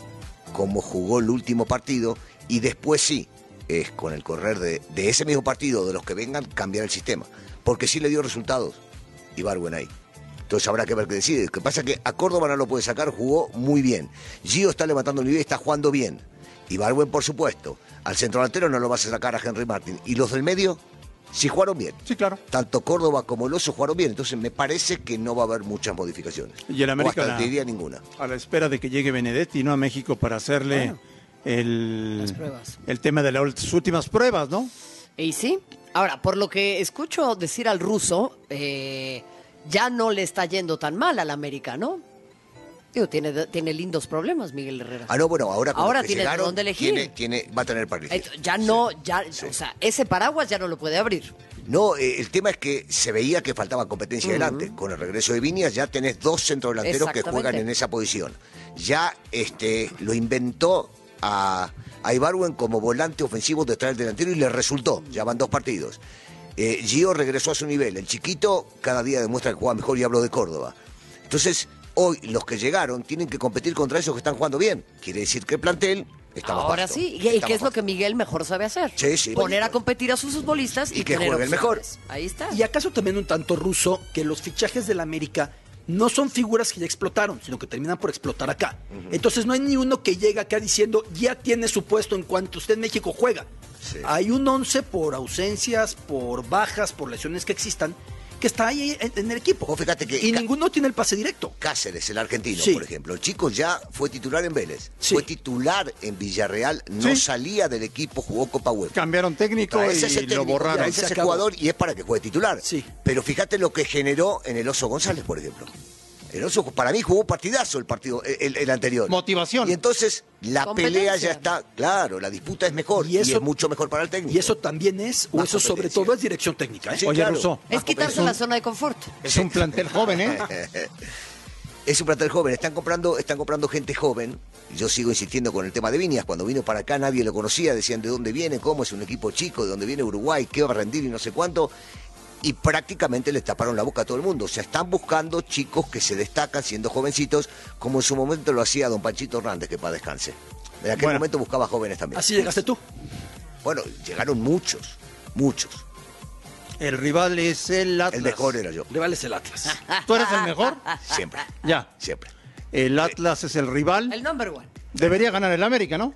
como jugó el último partido y después sí, es con el correr de, de ese mismo partido, de los que vengan, cambiar el sistema. Porque sí le dio resultados Ibargüen ahí. Entonces habrá que ver qué decide. Lo que pasa es que a Córdoba no lo puede sacar, jugó muy bien. Gio está levantando el nivel y está jugando bien. Ibargüen, por supuesto. Al centro delantero no lo vas a sacar a Henry Martin. ¿Y los del medio? Sí jugaron bien. Sí, claro. Tanto Córdoba como el Oso jugaron bien. Entonces me parece que no va a haber muchas modificaciones. Y el América O hasta la- te diría ninguna. A la espera de que llegue Benedetti, ¿no? A México para hacerle Bueno. el, Las el tema de las últimas pruebas, ¿no? Y sí. Ahora, por lo que escucho decir al ruso, eh, ya no le está yendo tan mal al América, ¿no? Digo, tiene, tiene lindos problemas Miguel Herrera. Ah, no, bueno, ahora con Ahora que tiene llegaron, dónde elegir. Tiene, tiene- va a tener para elegir. Ya no, ya, o sea, ese paraguas ya no lo puede abrir. No, eh, el tema es que se veía que faltaba competencia adelante. Con el regreso de Viñas ya tenés dos centrodelanteros que juegan en esa posición. Ya este, lo inventó a, a Ibarwen como volante ofensivo detrás del delantero y le resultó. Ya van dos partidos. Eh, Gio regresó a su nivel. El chiquito cada día demuestra que juega mejor y hablo de Córdoba. Entonces, hoy los que llegaron tienen que competir contra esos que están jugando bien. Quiere decir que el plantel está más Ahora vasto. sí, y, y Está que es lo que Miguel mejor sabe hacer. Sí, sí. Poner a competir a sus futbolistas y, Y que tener jueguen opciones. Ahí está. Y acaso también un tanto ruso que los fichajes del América no son figuras que ya explotaron, sino que terminan por explotar acá. Entonces no hay ni uno que llega acá diciendo ya tiene su puesto en cuanto usted en México juega. Hay un 11 por ausencias, por bajas, por lesiones que existan, que está ahí en, en el equipo. Fíjate que y ninguno tiene el pase directo. Cáceres, el argentino, Sí. por ejemplo. El chico ya fue titular en Vélez. Sí. Fue titular en Villarreal. No Sí. salía del equipo, jugó Copa UEFA. Cambiaron técnico y ese lo técnico, borraron. ese acabó. jugador y es para que juegue titular. Sí. Pero fíjate lo que generó en el Oso González, por ejemplo. El Oso, para mí, jugó un partidazo el partido, el, el anterior. Motivación. Y entonces la pelea ya está, claro, la disputa es mejor y, Y eso- es mucho mejor para el técnico. Y eso también es, o eso sobre todo es dirección técnica. ¿eh? Sí, Oye, claro. Russo, es quitarse es un- la zona de confort. Es un plantel joven, ¿eh? Es un plantel joven, están comprando, están comprando gente joven. Yo sigo insistiendo con el tema de Viñas. Cuando vino para acá nadie lo conocía, decían de dónde viene, cómo es un equipo chico, de dónde viene Uruguay, qué va a rendir y no sé cuánto. Y prácticamente le taparon la boca a todo el mundo. O sea, están buscando chicos que se destacan siendo jovencitos, como en su momento lo hacía don Panchito Hernández, que para descanse. En aquel Bueno. momento buscaba jóvenes también. Así llegaste tú. Bueno, llegaron muchos, muchos. El rival es el Atlas. El mejor era yo, Le vales el Atlas. ¿Tú eres el mejor? siempre, Ya. siempre. El Atlas es el rival. El number one. Debería ganar el América, ¿no?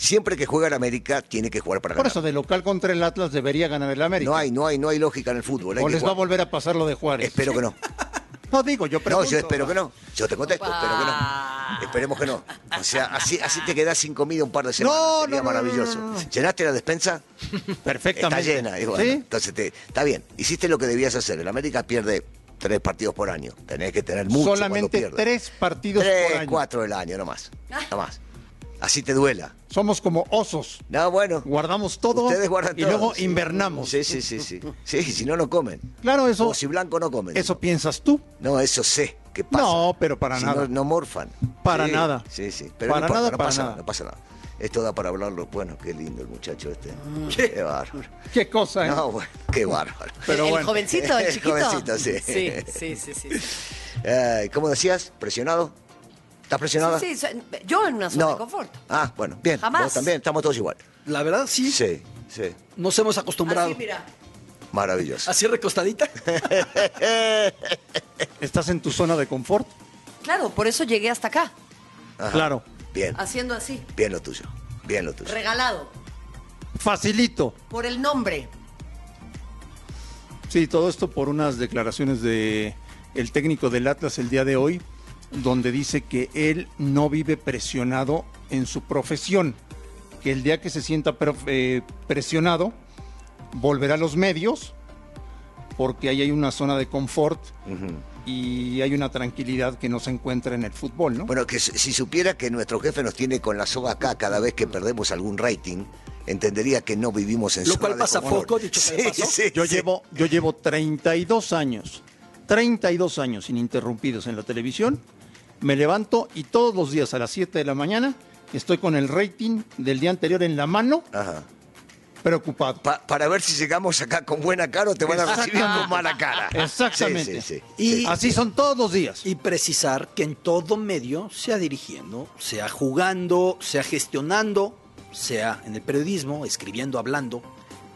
Siempre que juega en América tiene que jugar para Por ganar. eso, de local contra el Atlas debería ganar el América. No hay, no hay, no hay lógica en el fútbol. hay O les va a volver a pasar lo de Juárez. Espero que no. No digo, yo No, pregunto. yo espero que no. Yo te contesto, espero que no. Esperemos que no. O sea, así, así te quedas sin comida un par de semanas. No, Sería no, no, maravilloso. no, no, no. ¿Llenaste la despensa? Perfectamente. Está llena. bueno, ¿Sí? Entonces, te, está bien. Hiciste lo que debías hacer. El América pierde tres partidos por año. Tenés que tener mucho cuando Solamente pierde. tres partidos Tres, por año. cuatro del año, no más. No más. Así te duela. Somos como osos. No, bueno. Guardamos todo Ustedes guardan y todo, luego sí. invernamos. Sí, sí, sí, sí. Sí, si no, no comen. Claro, eso, O si blanco no comen. eso piensas tú. No, eso sé ¿Qué pasa? No, pero para Si nada. No, no morfan. Para Sí, nada. Sí, sí. Pero Para no nada, no para pasa nada. no pasa nada. Esto da para hablarlo. Bueno, qué lindo el muchacho este. Mm. Qué, bárbaro. Qué cosa, ¿eh? No, bueno, qué bárbaro. Pero el bueno. jovencito, el El chiquito. jovencito, sí. Sí, sí, sí, sí. ¿Cómo decías? ¿Presionado? ¿Estás presionada? Sí, sí, yo en una zona No. de confort. Ah, bueno, bien. Jamás. Vos también, estamos todos igual. La verdad, sí. Sí, sí. Nos hemos acostumbrado. Así, mira. Maravilloso. Así recostadita. ¿Estás en tu zona de confort? Claro, por eso llegué hasta acá, Ajá. Claro. Bien, haciendo así, bien lo tuyo. Bien lo tuyo. regalado, Facilito. por el nombre. Sí, todo esto por unas declaraciones de el técnico del Atlas el día de hoy, donde dice que él no vive presionado en su profesión, que el día que se sienta eh, presionado volverá a los medios, porque ahí hay una zona de confort Ujú. y hay una tranquilidad que no se encuentra en el fútbol, ¿no? Bueno, que si supiera que nuestro jefe nos tiene con la soga acá cada vez que perdemos algún rating, entendería que no vivimos en Lo zona cual de pasa confort. poco, dicho sí, Yo sí. llevo, yo llevo 32 años, 32 años ininterrumpidos en la televisión. Me levanto y todos los días a las 7 de la mañana estoy con el rating del día anterior en la mano, Ajá. preocupado. Pa- para ver si llegamos acá con buena cara o te van a recibir con mala cara. Exactamente. Sí, sí, sí. Y- Así son todos los días. Y precisar que en todo medio, sea dirigiendo, sea jugando, sea gestionando, sea en el periodismo, escribiendo, hablando,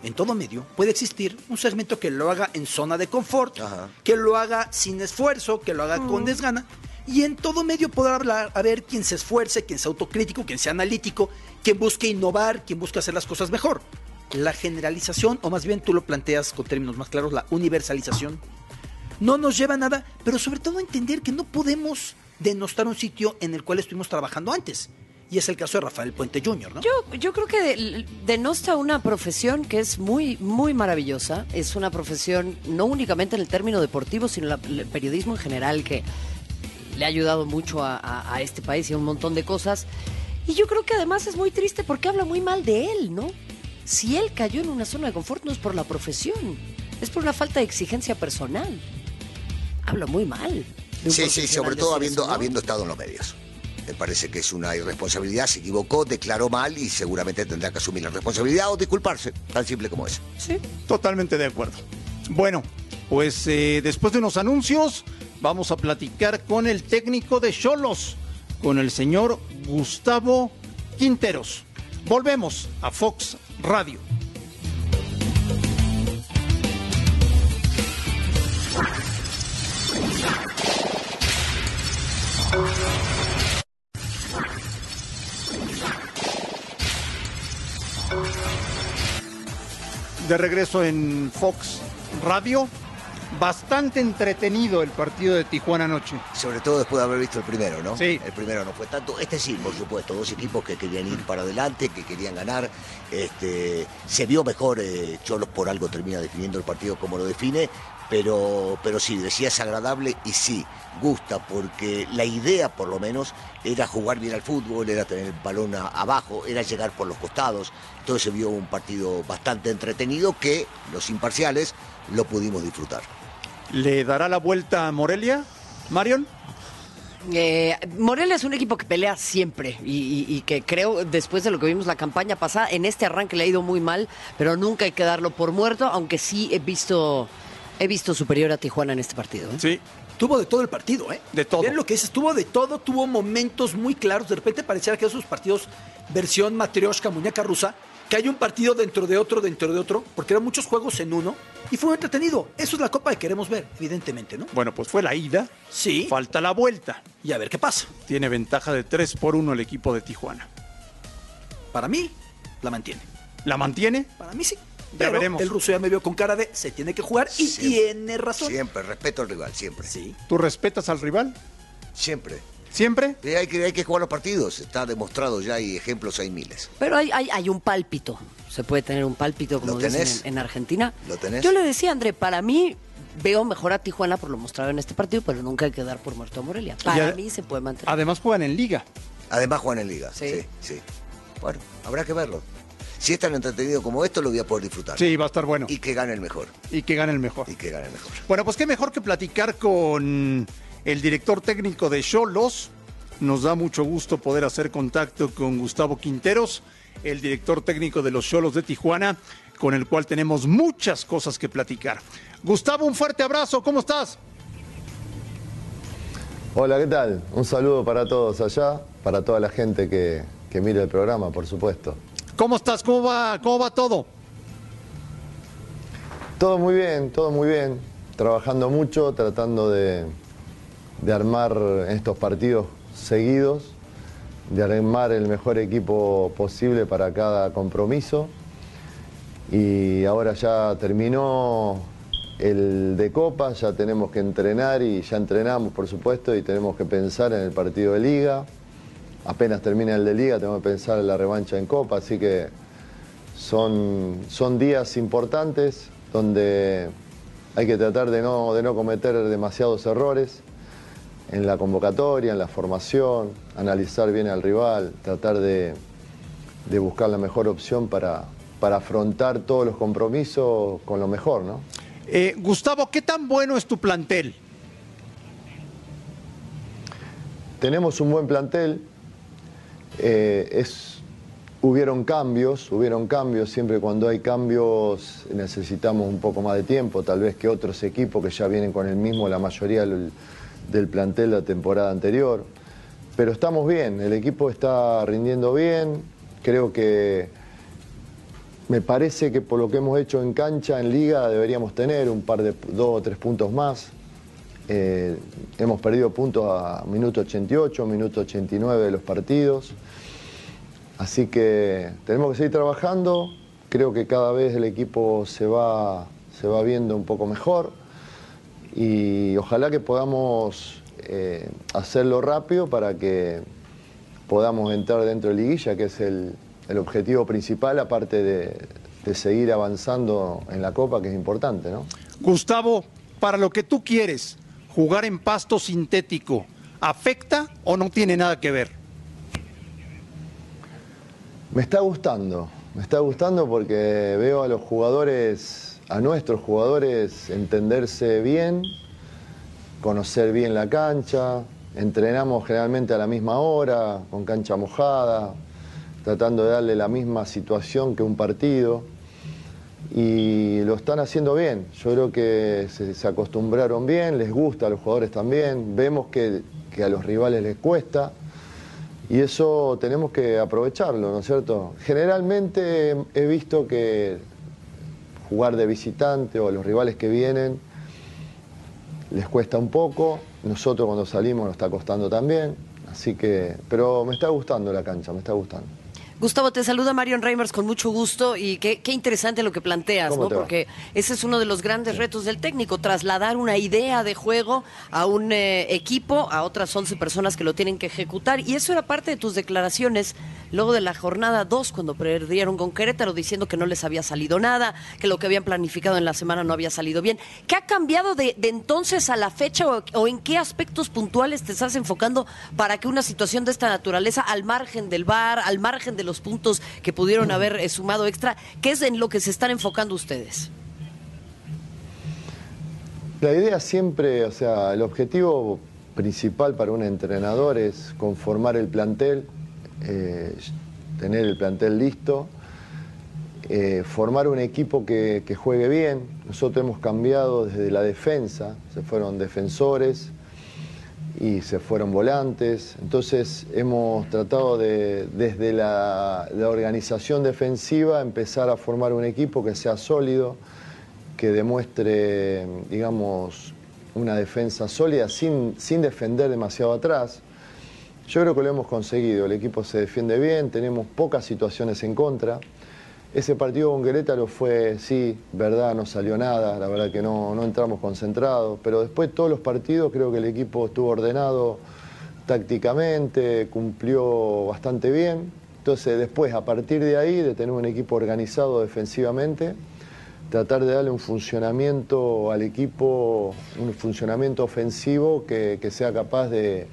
en todo medio puede existir un segmento que lo haga en zona de confort, Ajá. que lo haga sin esfuerzo, que lo haga con desgana. Y en todo medio podrá hablar, a ver quien se esfuerce, quien sea autocrítico, quien sea analítico, quien busque innovar, quien busque hacer las cosas mejor. La generalización, o más bien tú lo planteas con términos más claros, la universalización, no nos lleva a nada, pero sobre todo a entender que no podemos denostar un sitio en el cual estuvimos trabajando antes. Y es el caso de Rafael Puente Jr., ¿no? Yo, yo creo que de- denosta una profesión que es muy, muy maravillosa. Es una profesión no únicamente en el término deportivo, sino la- el periodismo en general, que le ha ayudado mucho a, a- a este país y a un montón de cosas. Y yo creo que además es muy triste porque habla muy mal de él, ¿no? Si él cayó en una zona de confort, no es por la profesión, es por una falta de exigencia personal. Habla muy mal. Sí, sí, sobre todo habiendo, eso, ¿no? habiendo estado en los medios. Me parece que es una irresponsabilidad, se equivocó, declaró mal y seguramente tendrá que asumir la responsabilidad o disculparse, tan simple como es. Sí. Totalmente de acuerdo. Bueno, pues eh, después de unos anuncios, vamos a platicar con el técnico de Cholos, con el señor Gustavo Quinteros. Volvemos a Fox Radio. De regreso en Fox Radio. Bastante entretenido el partido de Tijuana anoche. Sobre todo después de haber visto el primero, ¿no? Sí. El primero no fue tanto. Este sí, por supuesto. Dos equipos que querían ir para adelante, que querían ganar. Este, se vio mejor. eh, Cholos por algo termina definiendo el partido como lo define. Pero, pero sí, decía es agradable y sí, gusta, porque la idea, por lo menos, era jugar bien al fútbol, era tener el balón a- abajo, era llegar por los costados. Entonces se vio un partido bastante entretenido que los imparciales lo pudimos disfrutar. ¿Le dará la vuelta a Morelia, Marion? Eh, Morelia es un equipo que pelea siempre y, y- y que creo, después de lo que vimos la campaña pasada, en este arranque le ha ido muy mal, pero nunca hay que darlo por muerto, aunque sí he visto, he visto superior a Tijuana en este partido. ¿eh? Sí. Tuvo de todo el partido, ¿eh? De todo. Bien lo que dices, tuvo de todo, tuvo momentos muy claros. De repente pareciera que esos partidos, versión matrioshka, muñeca rusa, que hay un partido dentro de otro, dentro de otro, porque eran muchos juegos en uno, y fue muy entretenido. Eso es la copa que queremos ver, evidentemente, ¿no? Bueno, pues fue la ida. Sí. Falta la vuelta. Y a ver qué pasa. Tiene ventaja de 3 por 1 el equipo de Tijuana. Para mí, la mantiene. ¿La mantiene? Para mí sí. Ya veremos. el ruso ya me vio con cara de se tiene que jugar y Siempre. tiene razón. Siempre, respeto al rival, siempre. Sí. ¿Tú respetas al rival? Siempre. ¿Siempre? Eh, Hay que, hay que jugar los partidos, está demostrado ya, hay ejemplos, hay miles. Pero hay, hay, hay un pálpito, se puede tener un pálpito, como ¿Lo dicen tenés? en, en Argentina. ¿Lo tenés? Yo le decía, André, para mí veo mejor a Tijuana por lo mostrado en este partido, pero nunca hay que dar por muerto a Morelia. Para mí se puede mantener. Además juegan en liga. Además juegan en liga, Sí. sí, sí. Bueno, habrá que verlo. Si es tan entretenido como esto, lo voy a poder disfrutar. Sí, va a estar bueno. Y que gane el mejor. Y que gane el mejor. Y que gane el mejor. Bueno, pues qué mejor que platicar con el director técnico de Cholos. Nos da mucho gusto poder hacer contacto con Gustavo Quinteros, el director técnico de los Cholos de Tijuana, con el cual tenemos muchas cosas que platicar. Gustavo, un fuerte abrazo, ¿cómo estás? Hola, ¿qué tal? Un saludo para todos allá, para toda la gente que, que mira el programa, por supuesto. ¿Cómo estás? ¿Cómo va, cómo va todo? Todo muy bien, todo muy bien. Trabajando mucho, tratando de, de armar estos partidos seguidos, de armar el mejor equipo posible para cada compromiso. Y ahora ya terminó el de Copa, ya tenemos que entrenar y ya entrenamos, por supuesto, y tenemos que pensar en el partido de Liga. Apenas termina el de Liga, tenemos que pensar en la revancha en Copa, así que son, son días importantes donde hay que tratar de no, de no cometer demasiados errores en la convocatoria, en la formación, analizar bien al rival, tratar de, de buscar la mejor opción para, para afrontar todos los compromisos con lo mejor, ¿no? Eh, Gustavo, ¿qué tan bueno es tu plantel? Tenemos un buen plantel. Eh, es, hubieron cambios, hubieron cambios. Siempre cuando hay cambios necesitamos un poco más de tiempo, tal vez que otros equipos que ya vienen con el mismo, la mayoría del, plantel la temporada anterior. Pero estamos bien, el equipo está rindiendo bien. Creo que me parece que por lo que hemos hecho en cancha, en liga, deberíamos tener un par de dos o tres puntos más. Eh, hemos perdido puntos a minuto 88, minuto 89 de los partidos. Así que tenemos que seguir trabajando. Creo que cada vez el equipo se va, se va viendo un poco mejor. Y ojalá que podamos eh, hacerlo rápido para que podamos entrar dentro de liguilla, que es el, el objetivo principal, aparte de, de, seguir avanzando en la Copa, que es importante, ¿no? Gustavo, para lo que tú quieres, jugar en pasto sintético, ¿afecta o no tiene nada que ver? Me está gustando, me está gustando porque veo a los jugadores, a nuestros jugadores, entenderse bien, conocer bien la cancha, entrenamos generalmente a la misma hora, con cancha mojada, tratando de darle la misma situación que un partido. Y lo están haciendo bien. Yo creo que se, acostumbraron bien, les gusta a los jugadores también. Vemos que, que, a los rivales les cuesta. Y eso tenemos que aprovecharlo, ¿no es cierto? Generalmente he visto que jugar de visitante o a los rivales que vienen les cuesta un poco. Nosotros cuando salimos nos está costando también. Así que, pero me está gustando la cancha, me está gustando. Gustavo, te saluda Marion Reimers con mucho gusto y qué, qué interesante lo que planteas, ¿no? Porque ese es uno de los grandes retos del técnico, trasladar una idea de juego a un eh, equipo, a otras 11 personas que lo tienen que ejecutar. Y eso era parte de tus declaraciones luego de la jornada 2, cuando perdieron con Querétaro, diciendo que no les había salido nada, que lo que habían planificado en la semana no había salido bien. ¿Qué ha cambiado de, de entonces a la fecha o, o en qué aspectos puntuales te estás enfocando para que una situación de esta naturaleza, al margen del VAR, al margen de los puntos que pudieron haber eh, sumado extra, ¿qué es en lo que se están enfocando ustedes? La idea siempre, o sea, el objetivo principal para un entrenador es conformar el plantel, eh, tener el plantel listo, eh, formar un equipo que, que, juegue bien. Nosotros hemos cambiado desde la defensa, se fueron defensores y se fueron volantes. Entonces hemos tratado de, desde la, organización defensiva, empezar a formar un equipo que sea sólido, que demuestre, digamos, una defensa sólida sin, sin defender demasiado atrás. Yo creo que lo hemos conseguido, el equipo se defiende bien, tenemos pocas situaciones en contra. Ese partido con Querétaro fue, sí, verdad, no salió nada, la verdad que no, no entramos concentrados, pero después todos los partidos creo que el equipo estuvo ordenado tácticamente, cumplió bastante bien. Entonces después, a partir de ahí, de tener un equipo organizado defensivamente, tratar de darle un funcionamiento al equipo, un funcionamiento ofensivo que, sea capaz de,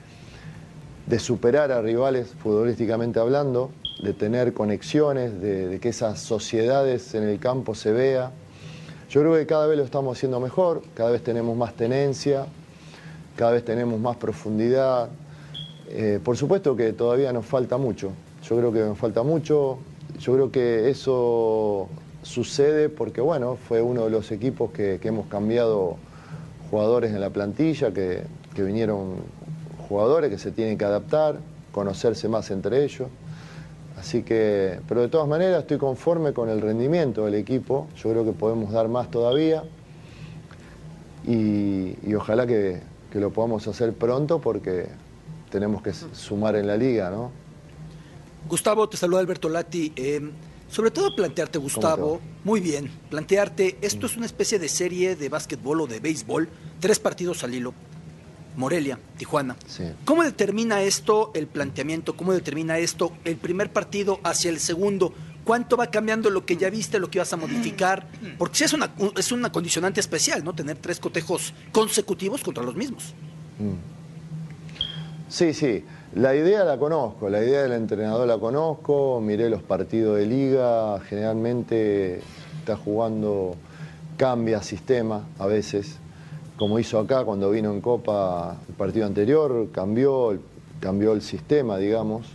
de, superar a rivales futbolísticamente hablando, de tener conexiones, de, que esas sociedades en el campo se vea. Yo creo que cada vez lo estamos haciendo mejor, cada vez tenemos más tenencia, cada vez tenemos más profundidad. Eh, por supuesto que todavía nos falta mucho, yo creo que nos falta mucho, yo creo que eso sucede porque, bueno, fue uno de los equipos que, que hemos cambiado jugadores en la plantilla, que, que vinieron jugadores que se tienen que adaptar, conocerse más entre ellos. Así que, pero de todas maneras estoy conforme con el rendimiento del equipo. Yo creo que podemos dar más todavía. Y, y ojalá que, que lo podamos hacer pronto porque tenemos que sumar en la liga, ¿no? Gustavo, te saluda Alberto Lati. Eh, sobre todo plantearte, Gustavo, muy bien, plantearte, esto es una especie de serie de básquetbol o de béisbol, tres partidos al hilo, Morelia, Tijuana. Sí. ¿Cómo determina esto el planteamiento? ¿Cómo determina esto el primer partido hacia el segundo? ¿Cuánto va cambiando lo que ya viste, lo que vas a modificar? Porque sí es una, es una condicionante especial, ¿no? Tener tres cotejos consecutivos contra los mismos. Sí, sí. La idea la conozco, la idea del entrenador la conozco, miré los partidos de liga, generalmente está jugando, cambia sistema a veces, como hizo acá cuando vino en Copa el partido anterior, cambió, cambió el sistema, digamos.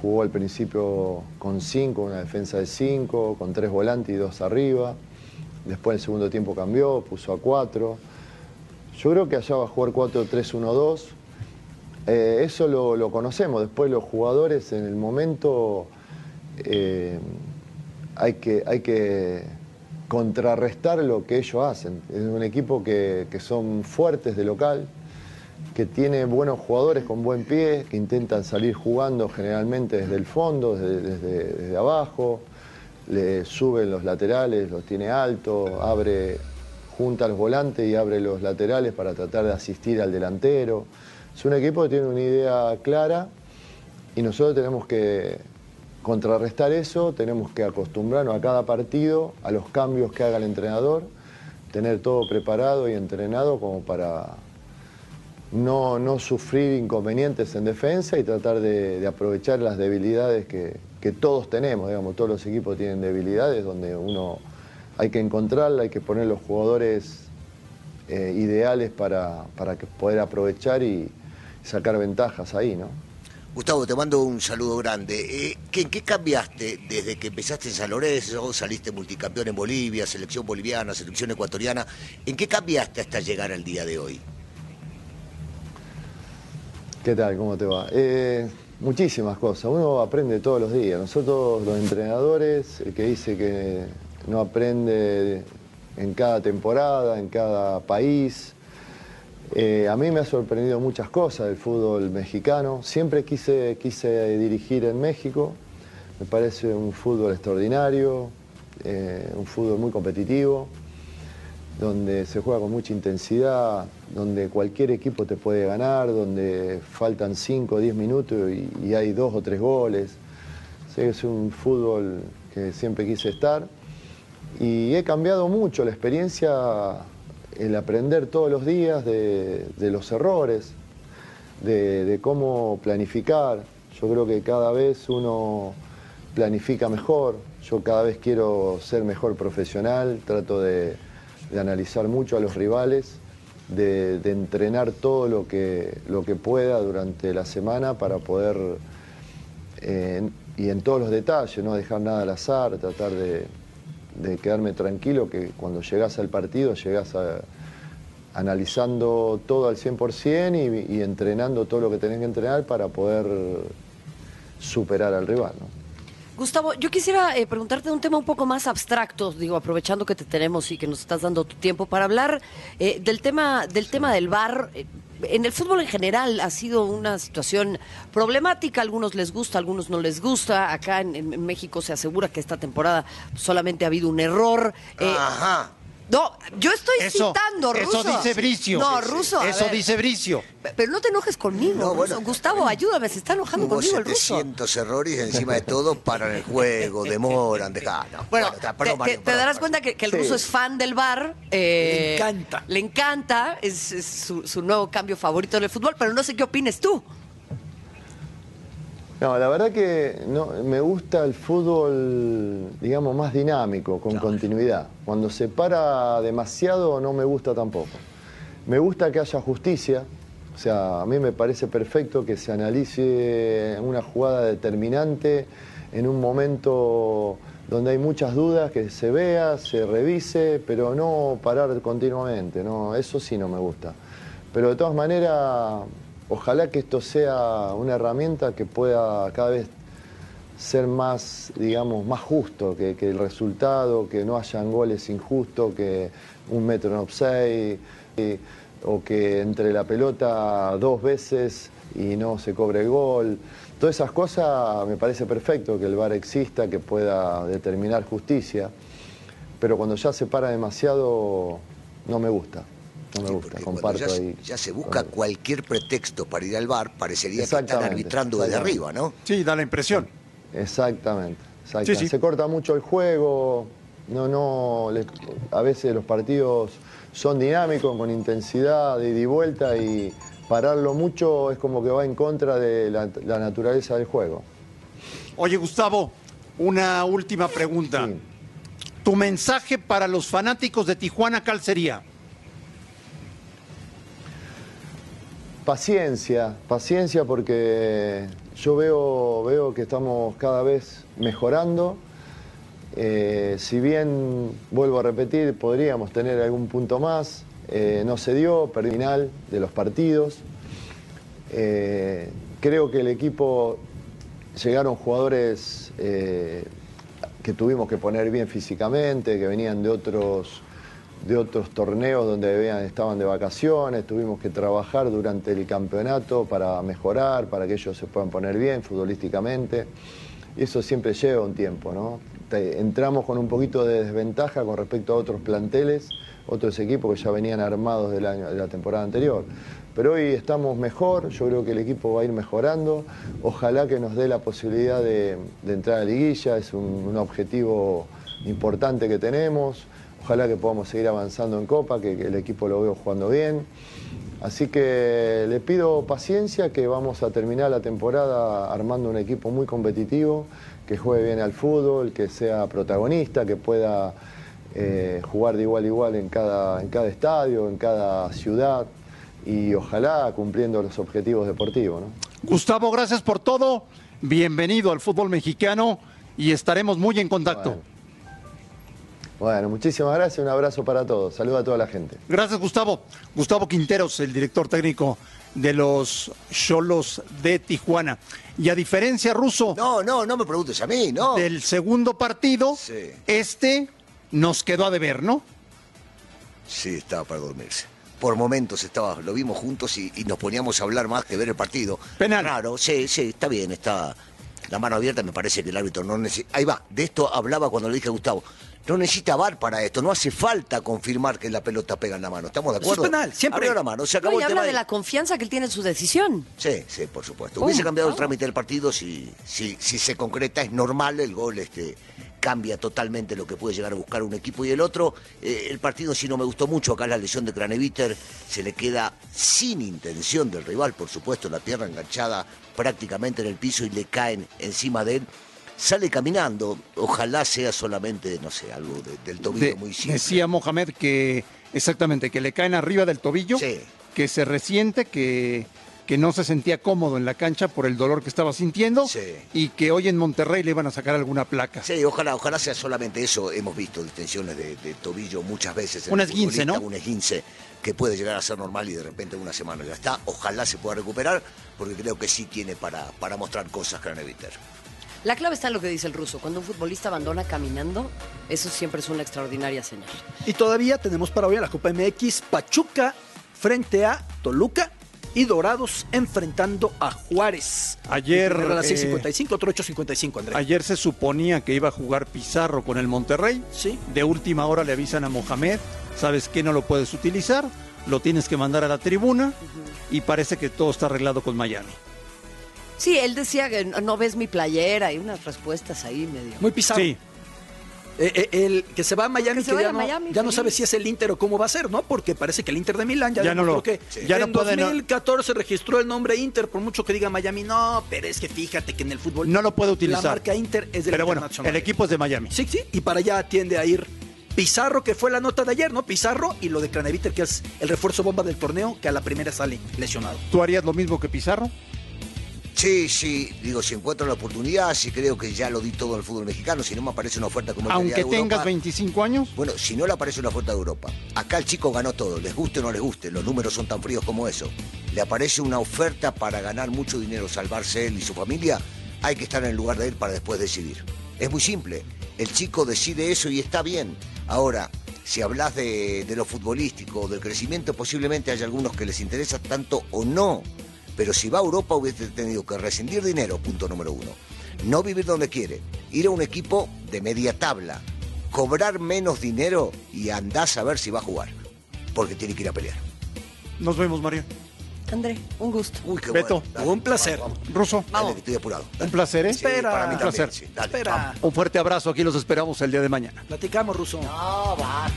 Jugó al principio con cinco, una defensa de cinco, con tres volantes y dos arriba. Después el segundo tiempo cambió, puso a cuatro. Yo creo que allá va a jugar 4-3-1-2. Eh, eso lo, lo conocemos. Después los jugadores en el momento eh, hay, que, hay que contrarrestar lo que ellos hacen. Es un equipo que, que son fuertes de local, que tiene buenos jugadores con buen pie, que intentan salir jugando generalmente desde el fondo, desde, desde- abajo, le suben los laterales, los tiene alto, abre, junta los volantes y abre los laterales para tratar de asistir al delantero. Es un equipo que tiene una idea clara y nosotros tenemos que contrarrestar eso, tenemos que acostumbrarnos a cada partido, a los cambios que haga el entrenador, tener todo preparado y entrenado como para no, no sufrir inconvenientes en defensa y tratar de, aprovechar las debilidades que, que todos tenemos, digamos, todos los equipos tienen debilidades donde uno hay que encontrarla, hay que poner los jugadores eh, ideales para, para que poder aprovechar y sacar ventajas ahí, ¿no? Gustavo, te mando un saludo grande. Eh, ¿qué, ¿En qué cambiaste desde que empezaste en San Lorenzo, saliste multicampeón en Bolivia, selección boliviana, selección ecuatoriana? ¿En qué cambiaste hasta llegar al día de hoy? ¿Qué tal? ¿Cómo te va? Eh, muchísimas cosas. Uno aprende todos los días. Nosotros, los entrenadores, el que dice que no aprende en cada temporada, en cada país. Eh, a mí me ha sorprendido muchas cosas del fútbol mexicano. Siempre quise, quise dirigir en México. Me parece un fútbol extraordinario, eh, un fútbol muy competitivo, donde se juega con mucha intensidad, donde cualquier equipo te puede ganar, donde faltan 5 o 10 minutos y, hay dos o tres goles. Es un fútbol que siempre quise estar y he cambiado mucho la experiencia, el aprender todos los días de, los errores, de, cómo planificar. Yo creo que cada vez uno planifica mejor, yo cada vez quiero ser mejor profesional, trato de, analizar mucho a los rivales, de, de entrenar todo lo que, lo que pueda durante la semana para poder, eh, y en todos los detalles, no dejar nada al azar, tratar de, de quedarme tranquilo que cuando llegas al partido llegas analizando todo al 100% y, y entrenando todo lo que tenés que entrenar para poder superar al rival. Gustavo, yo quisiera eh, preguntarte un tema un poco más abstracto, digo, aprovechando que te tenemos y que nos estás dando tu tiempo para hablar eh, del tema del tema del bar. En el fútbol en general ha sido una situación problemática, a algunos les gusta, algunos no les gusta. Acá en, en México se asegura que esta temporada solamente ha habido un error. Eh, Ajá. No, yo estoy Eso- citando, Ruso. eso dice Bricio. No, Sí, sí. Ruso. Eso ver. dice Bricio. Pero no te enojes conmigo, No, bueno, Gustavo, ayúdame, se está enojando Hubo conmigo el ruso. 700 errores encima de todo paran el juego, demoran, dejan. no. Bueno, está, te, perdón, te- Mario, te perdón, darás perdón. cuenta que, que el Sí. ruso es fan del bar. eh, Le encanta. Le encanta, es, es su, su nuevo cambio favorito del fútbol, pero no sé qué opines tú. No, la verdad que no, me gusta el fútbol, digamos, más dinámico, con continuidad. Cuando se para demasiado no me gusta tampoco. Me gusta que haya justicia, o sea, a mí me parece perfecto que se analice una jugada determinante en un momento donde hay muchas dudas, que se vea, se revise, pero no parar continuamente, no, eso sí no me gusta. Pero de todas maneras, ojalá que esto sea una herramienta que pueda cada vez ser más, digamos, más justo, que, el resultado, que no hayan goles injustos, que un metro en offside, y- o que entre la pelota dos veces y no se cobre el gol. Todas esas cosas me parece perfecto que el VAR exista, que pueda determinar justicia, pero cuando ya se para demasiado no me gusta. No me gusta, comparto ya, se- ahí. ya se busca cualquier pretexto para ir al bar, parecería que están arbitrando desde arriba, ¿no? Sí, da la impresión. Exactamente, exactamente. Sí, sí. Se corta mucho el juego, no, no, le- a veces los partidos son dinámicos, con intensidad, de ida y vuelta, y pararlo mucho es como que va en contra de la, la naturaleza del juego. Oye, Gustavo, una última pregunta. Tu mensaje para los fanáticos de Tijuana, ¿cuál sería? Paciencia, paciencia porque yo veo, veo que estamos cada vez mejorando. Eh, si bien, vuelvo a repetir, podríamos tener algún punto más, eh, no se dio, perdí el final de los partidos. Eh, creo que el equipo llegaron jugadores que tuvimos que poner bien físicamente, que venían de otros, de otros torneos donde habían- estaban de vacaciones, tuvimos que trabajar durante el campeonato para mejorar, para que ellos se puedan poner bien futbolísticamente. Y eso siempre lleva un tiempo, ¿no? Entramos con un poquito de desventaja con respecto a otros planteles, otros equipos que ya venían armados del año, de la temporada anterior. Pero hoy estamos mejor, yo creo que el equipo va a ir mejorando. Ojalá que nos dé la posibilidad de, entrar a liguilla, es un objetivo importante que tenemos. Ojalá que podamos seguir avanzando en Copa, que, que el equipo lo veo jugando bien. Así que le pido paciencia, que vamos a terminar la temporada armando un equipo muy competitivo, que juegue bien al fútbol, que sea protagonista, que pueda eh, jugar de igual a igual en cada, en cada estadio, en cada ciudad y ojalá cumpliendo los objetivos deportivos. ¿no? Gustavo, gracias por todo. Bienvenido al fútbol mexicano y estaremos muy en contacto. Bueno, muchísimas gracias, un abrazo para todos, saludo a toda la gente. Gracias, Gustavo. Gustavo Quinteros, el director técnico de los Cholos de Tijuana. Y a diferencia, Ruso. No, no, no me preguntes a mí, no. Del segundo partido, Sí. este nos quedó a deber, ¿no? Sí, estaba para dormirse. Por momentos estaba, lo vimos juntos y, y nos poníamos a hablar más que ver el partido. Penal. Claro, sí, sí, está bien, está la mano abierta, me parece que el árbitro no necesita. Ahí va, de esto hablaba cuando le dije a Gustavo. No necesita VAR para esto, no hace falta confirmar que la pelota pega en la mano. ¿Estamos de Eso es acuerdo? penal, siempre. Abrió la mano, se No, acabó y el habla tema. de ahí. la confianza que él tiene en su decisión. Sí, sí, por supuesto. Hubiese cambiado el trámite del partido si, si, si se concreta, es normal, el gol este, cambia totalmente lo que puede llegar a buscar un equipo y el otro. Eh, el partido sí no me gustó mucho, acá la lesión de Craneviter se le queda sin intención del rival, por supuesto, la tierra enganchada prácticamente en el piso y le caen encima de él. Sale caminando, ojalá sea solamente, no sé, algo de- del tobillo De- muy simple. decía Mohamed que exactamente, que le caen arriba del tobillo, que se resiente, que, que no se sentía cómodo en la cancha por el dolor que estaba sintiendo y que hoy en Monterrey le iban a sacar alguna placa. Sí, ojalá, ojalá sea solamente eso. Hemos visto distensiones de, de tobillo muchas veces. en Un esguince, ¿no? Un esguince que puede llegar a ser normal y de repente en una semana ya está. Ojalá se pueda recuperar porque creo que sí tiene para, para mostrar cosas Craneviter. La clave está en lo que dice el ruso. Cuando un futbolista abandona caminando, eso siempre es una extraordinaria señal. Y todavía tenemos para hoy a la Copa MX Pachuca frente a Toluca y Dorados enfrentando a Juárez. Ayer, a las eh, 6.55, otro 8.55, André. Ayer se suponía que iba a jugar Pizarro con el Monterrey. Sí. De última hora le avisan a Mohamed, ¿sabes qué? No lo puedes utilizar, lo tienes que mandar a la tribuna y parece que todo está arreglado con Miami. Sí, él decía que no no ves mi playera y unas respuestas ahí medio. Muy pisado. Sí. Eh, eh, el que se va a Miami, Que que, ya, no, Miami, ya no sabe si es el Inter o cómo va a ser, ¿no? Porque parece que el Inter de Milán ya, Ya no lo- que sí. ya no en puede, no- 2014 registró el nombre Inter, por mucho que diga Miami. No, pero es que fíjate que en el fútbol No lo puede utilizar. la marca Inter es del Pero bueno, el equipo es de Miami. Sí, sí, y para allá tiende a ir Pizarro, que fue la nota de ayer, ¿no? Pizarro y lo de Craneviter, que es el refuerzo bomba del torneo, que a la primera sale lesionado. ¿Tú harías lo mismo que Pizarro? Sí, sí, digo, si encuentro la oportunidad, si creo que ya lo di todo al fútbol mexicano, si no me aparece una oferta como el Aunque de Europa, tengas 25 años. Bueno, si no le aparece una oferta de Europa, acá el chico ganó todo, les guste o no les guste, los números son tan fríos como eso. Le aparece una oferta para ganar mucho dinero, salvarse él y su familia, hay que estar en el lugar de él para después decidir. Es muy simple, el chico decide eso y está bien. Ahora, si hablas de, de lo futbolístico, del crecimiento, posiblemente haya algunos que les interesa tanto o no. Pero si va a Europa hubiese tenido que rescindir dinero, punto número uno. No vivir donde quiere, ir a un equipo de media tabla, cobrar menos dinero y andás a ver si va a jugar. Porque tiene que ir a pelear. Nos vemos, María. André, un gusto. Uy, qué Beto, bueno. Dale, un placer. vamos, vamos. Ruso, Dale, que estoy apurado. un placer, ¿eh? Sí, para mí un también, placer. sí, dale. Espera, Un fuerte abrazo, aquí los esperamos el día de mañana. platicamos, Ruso. No, va.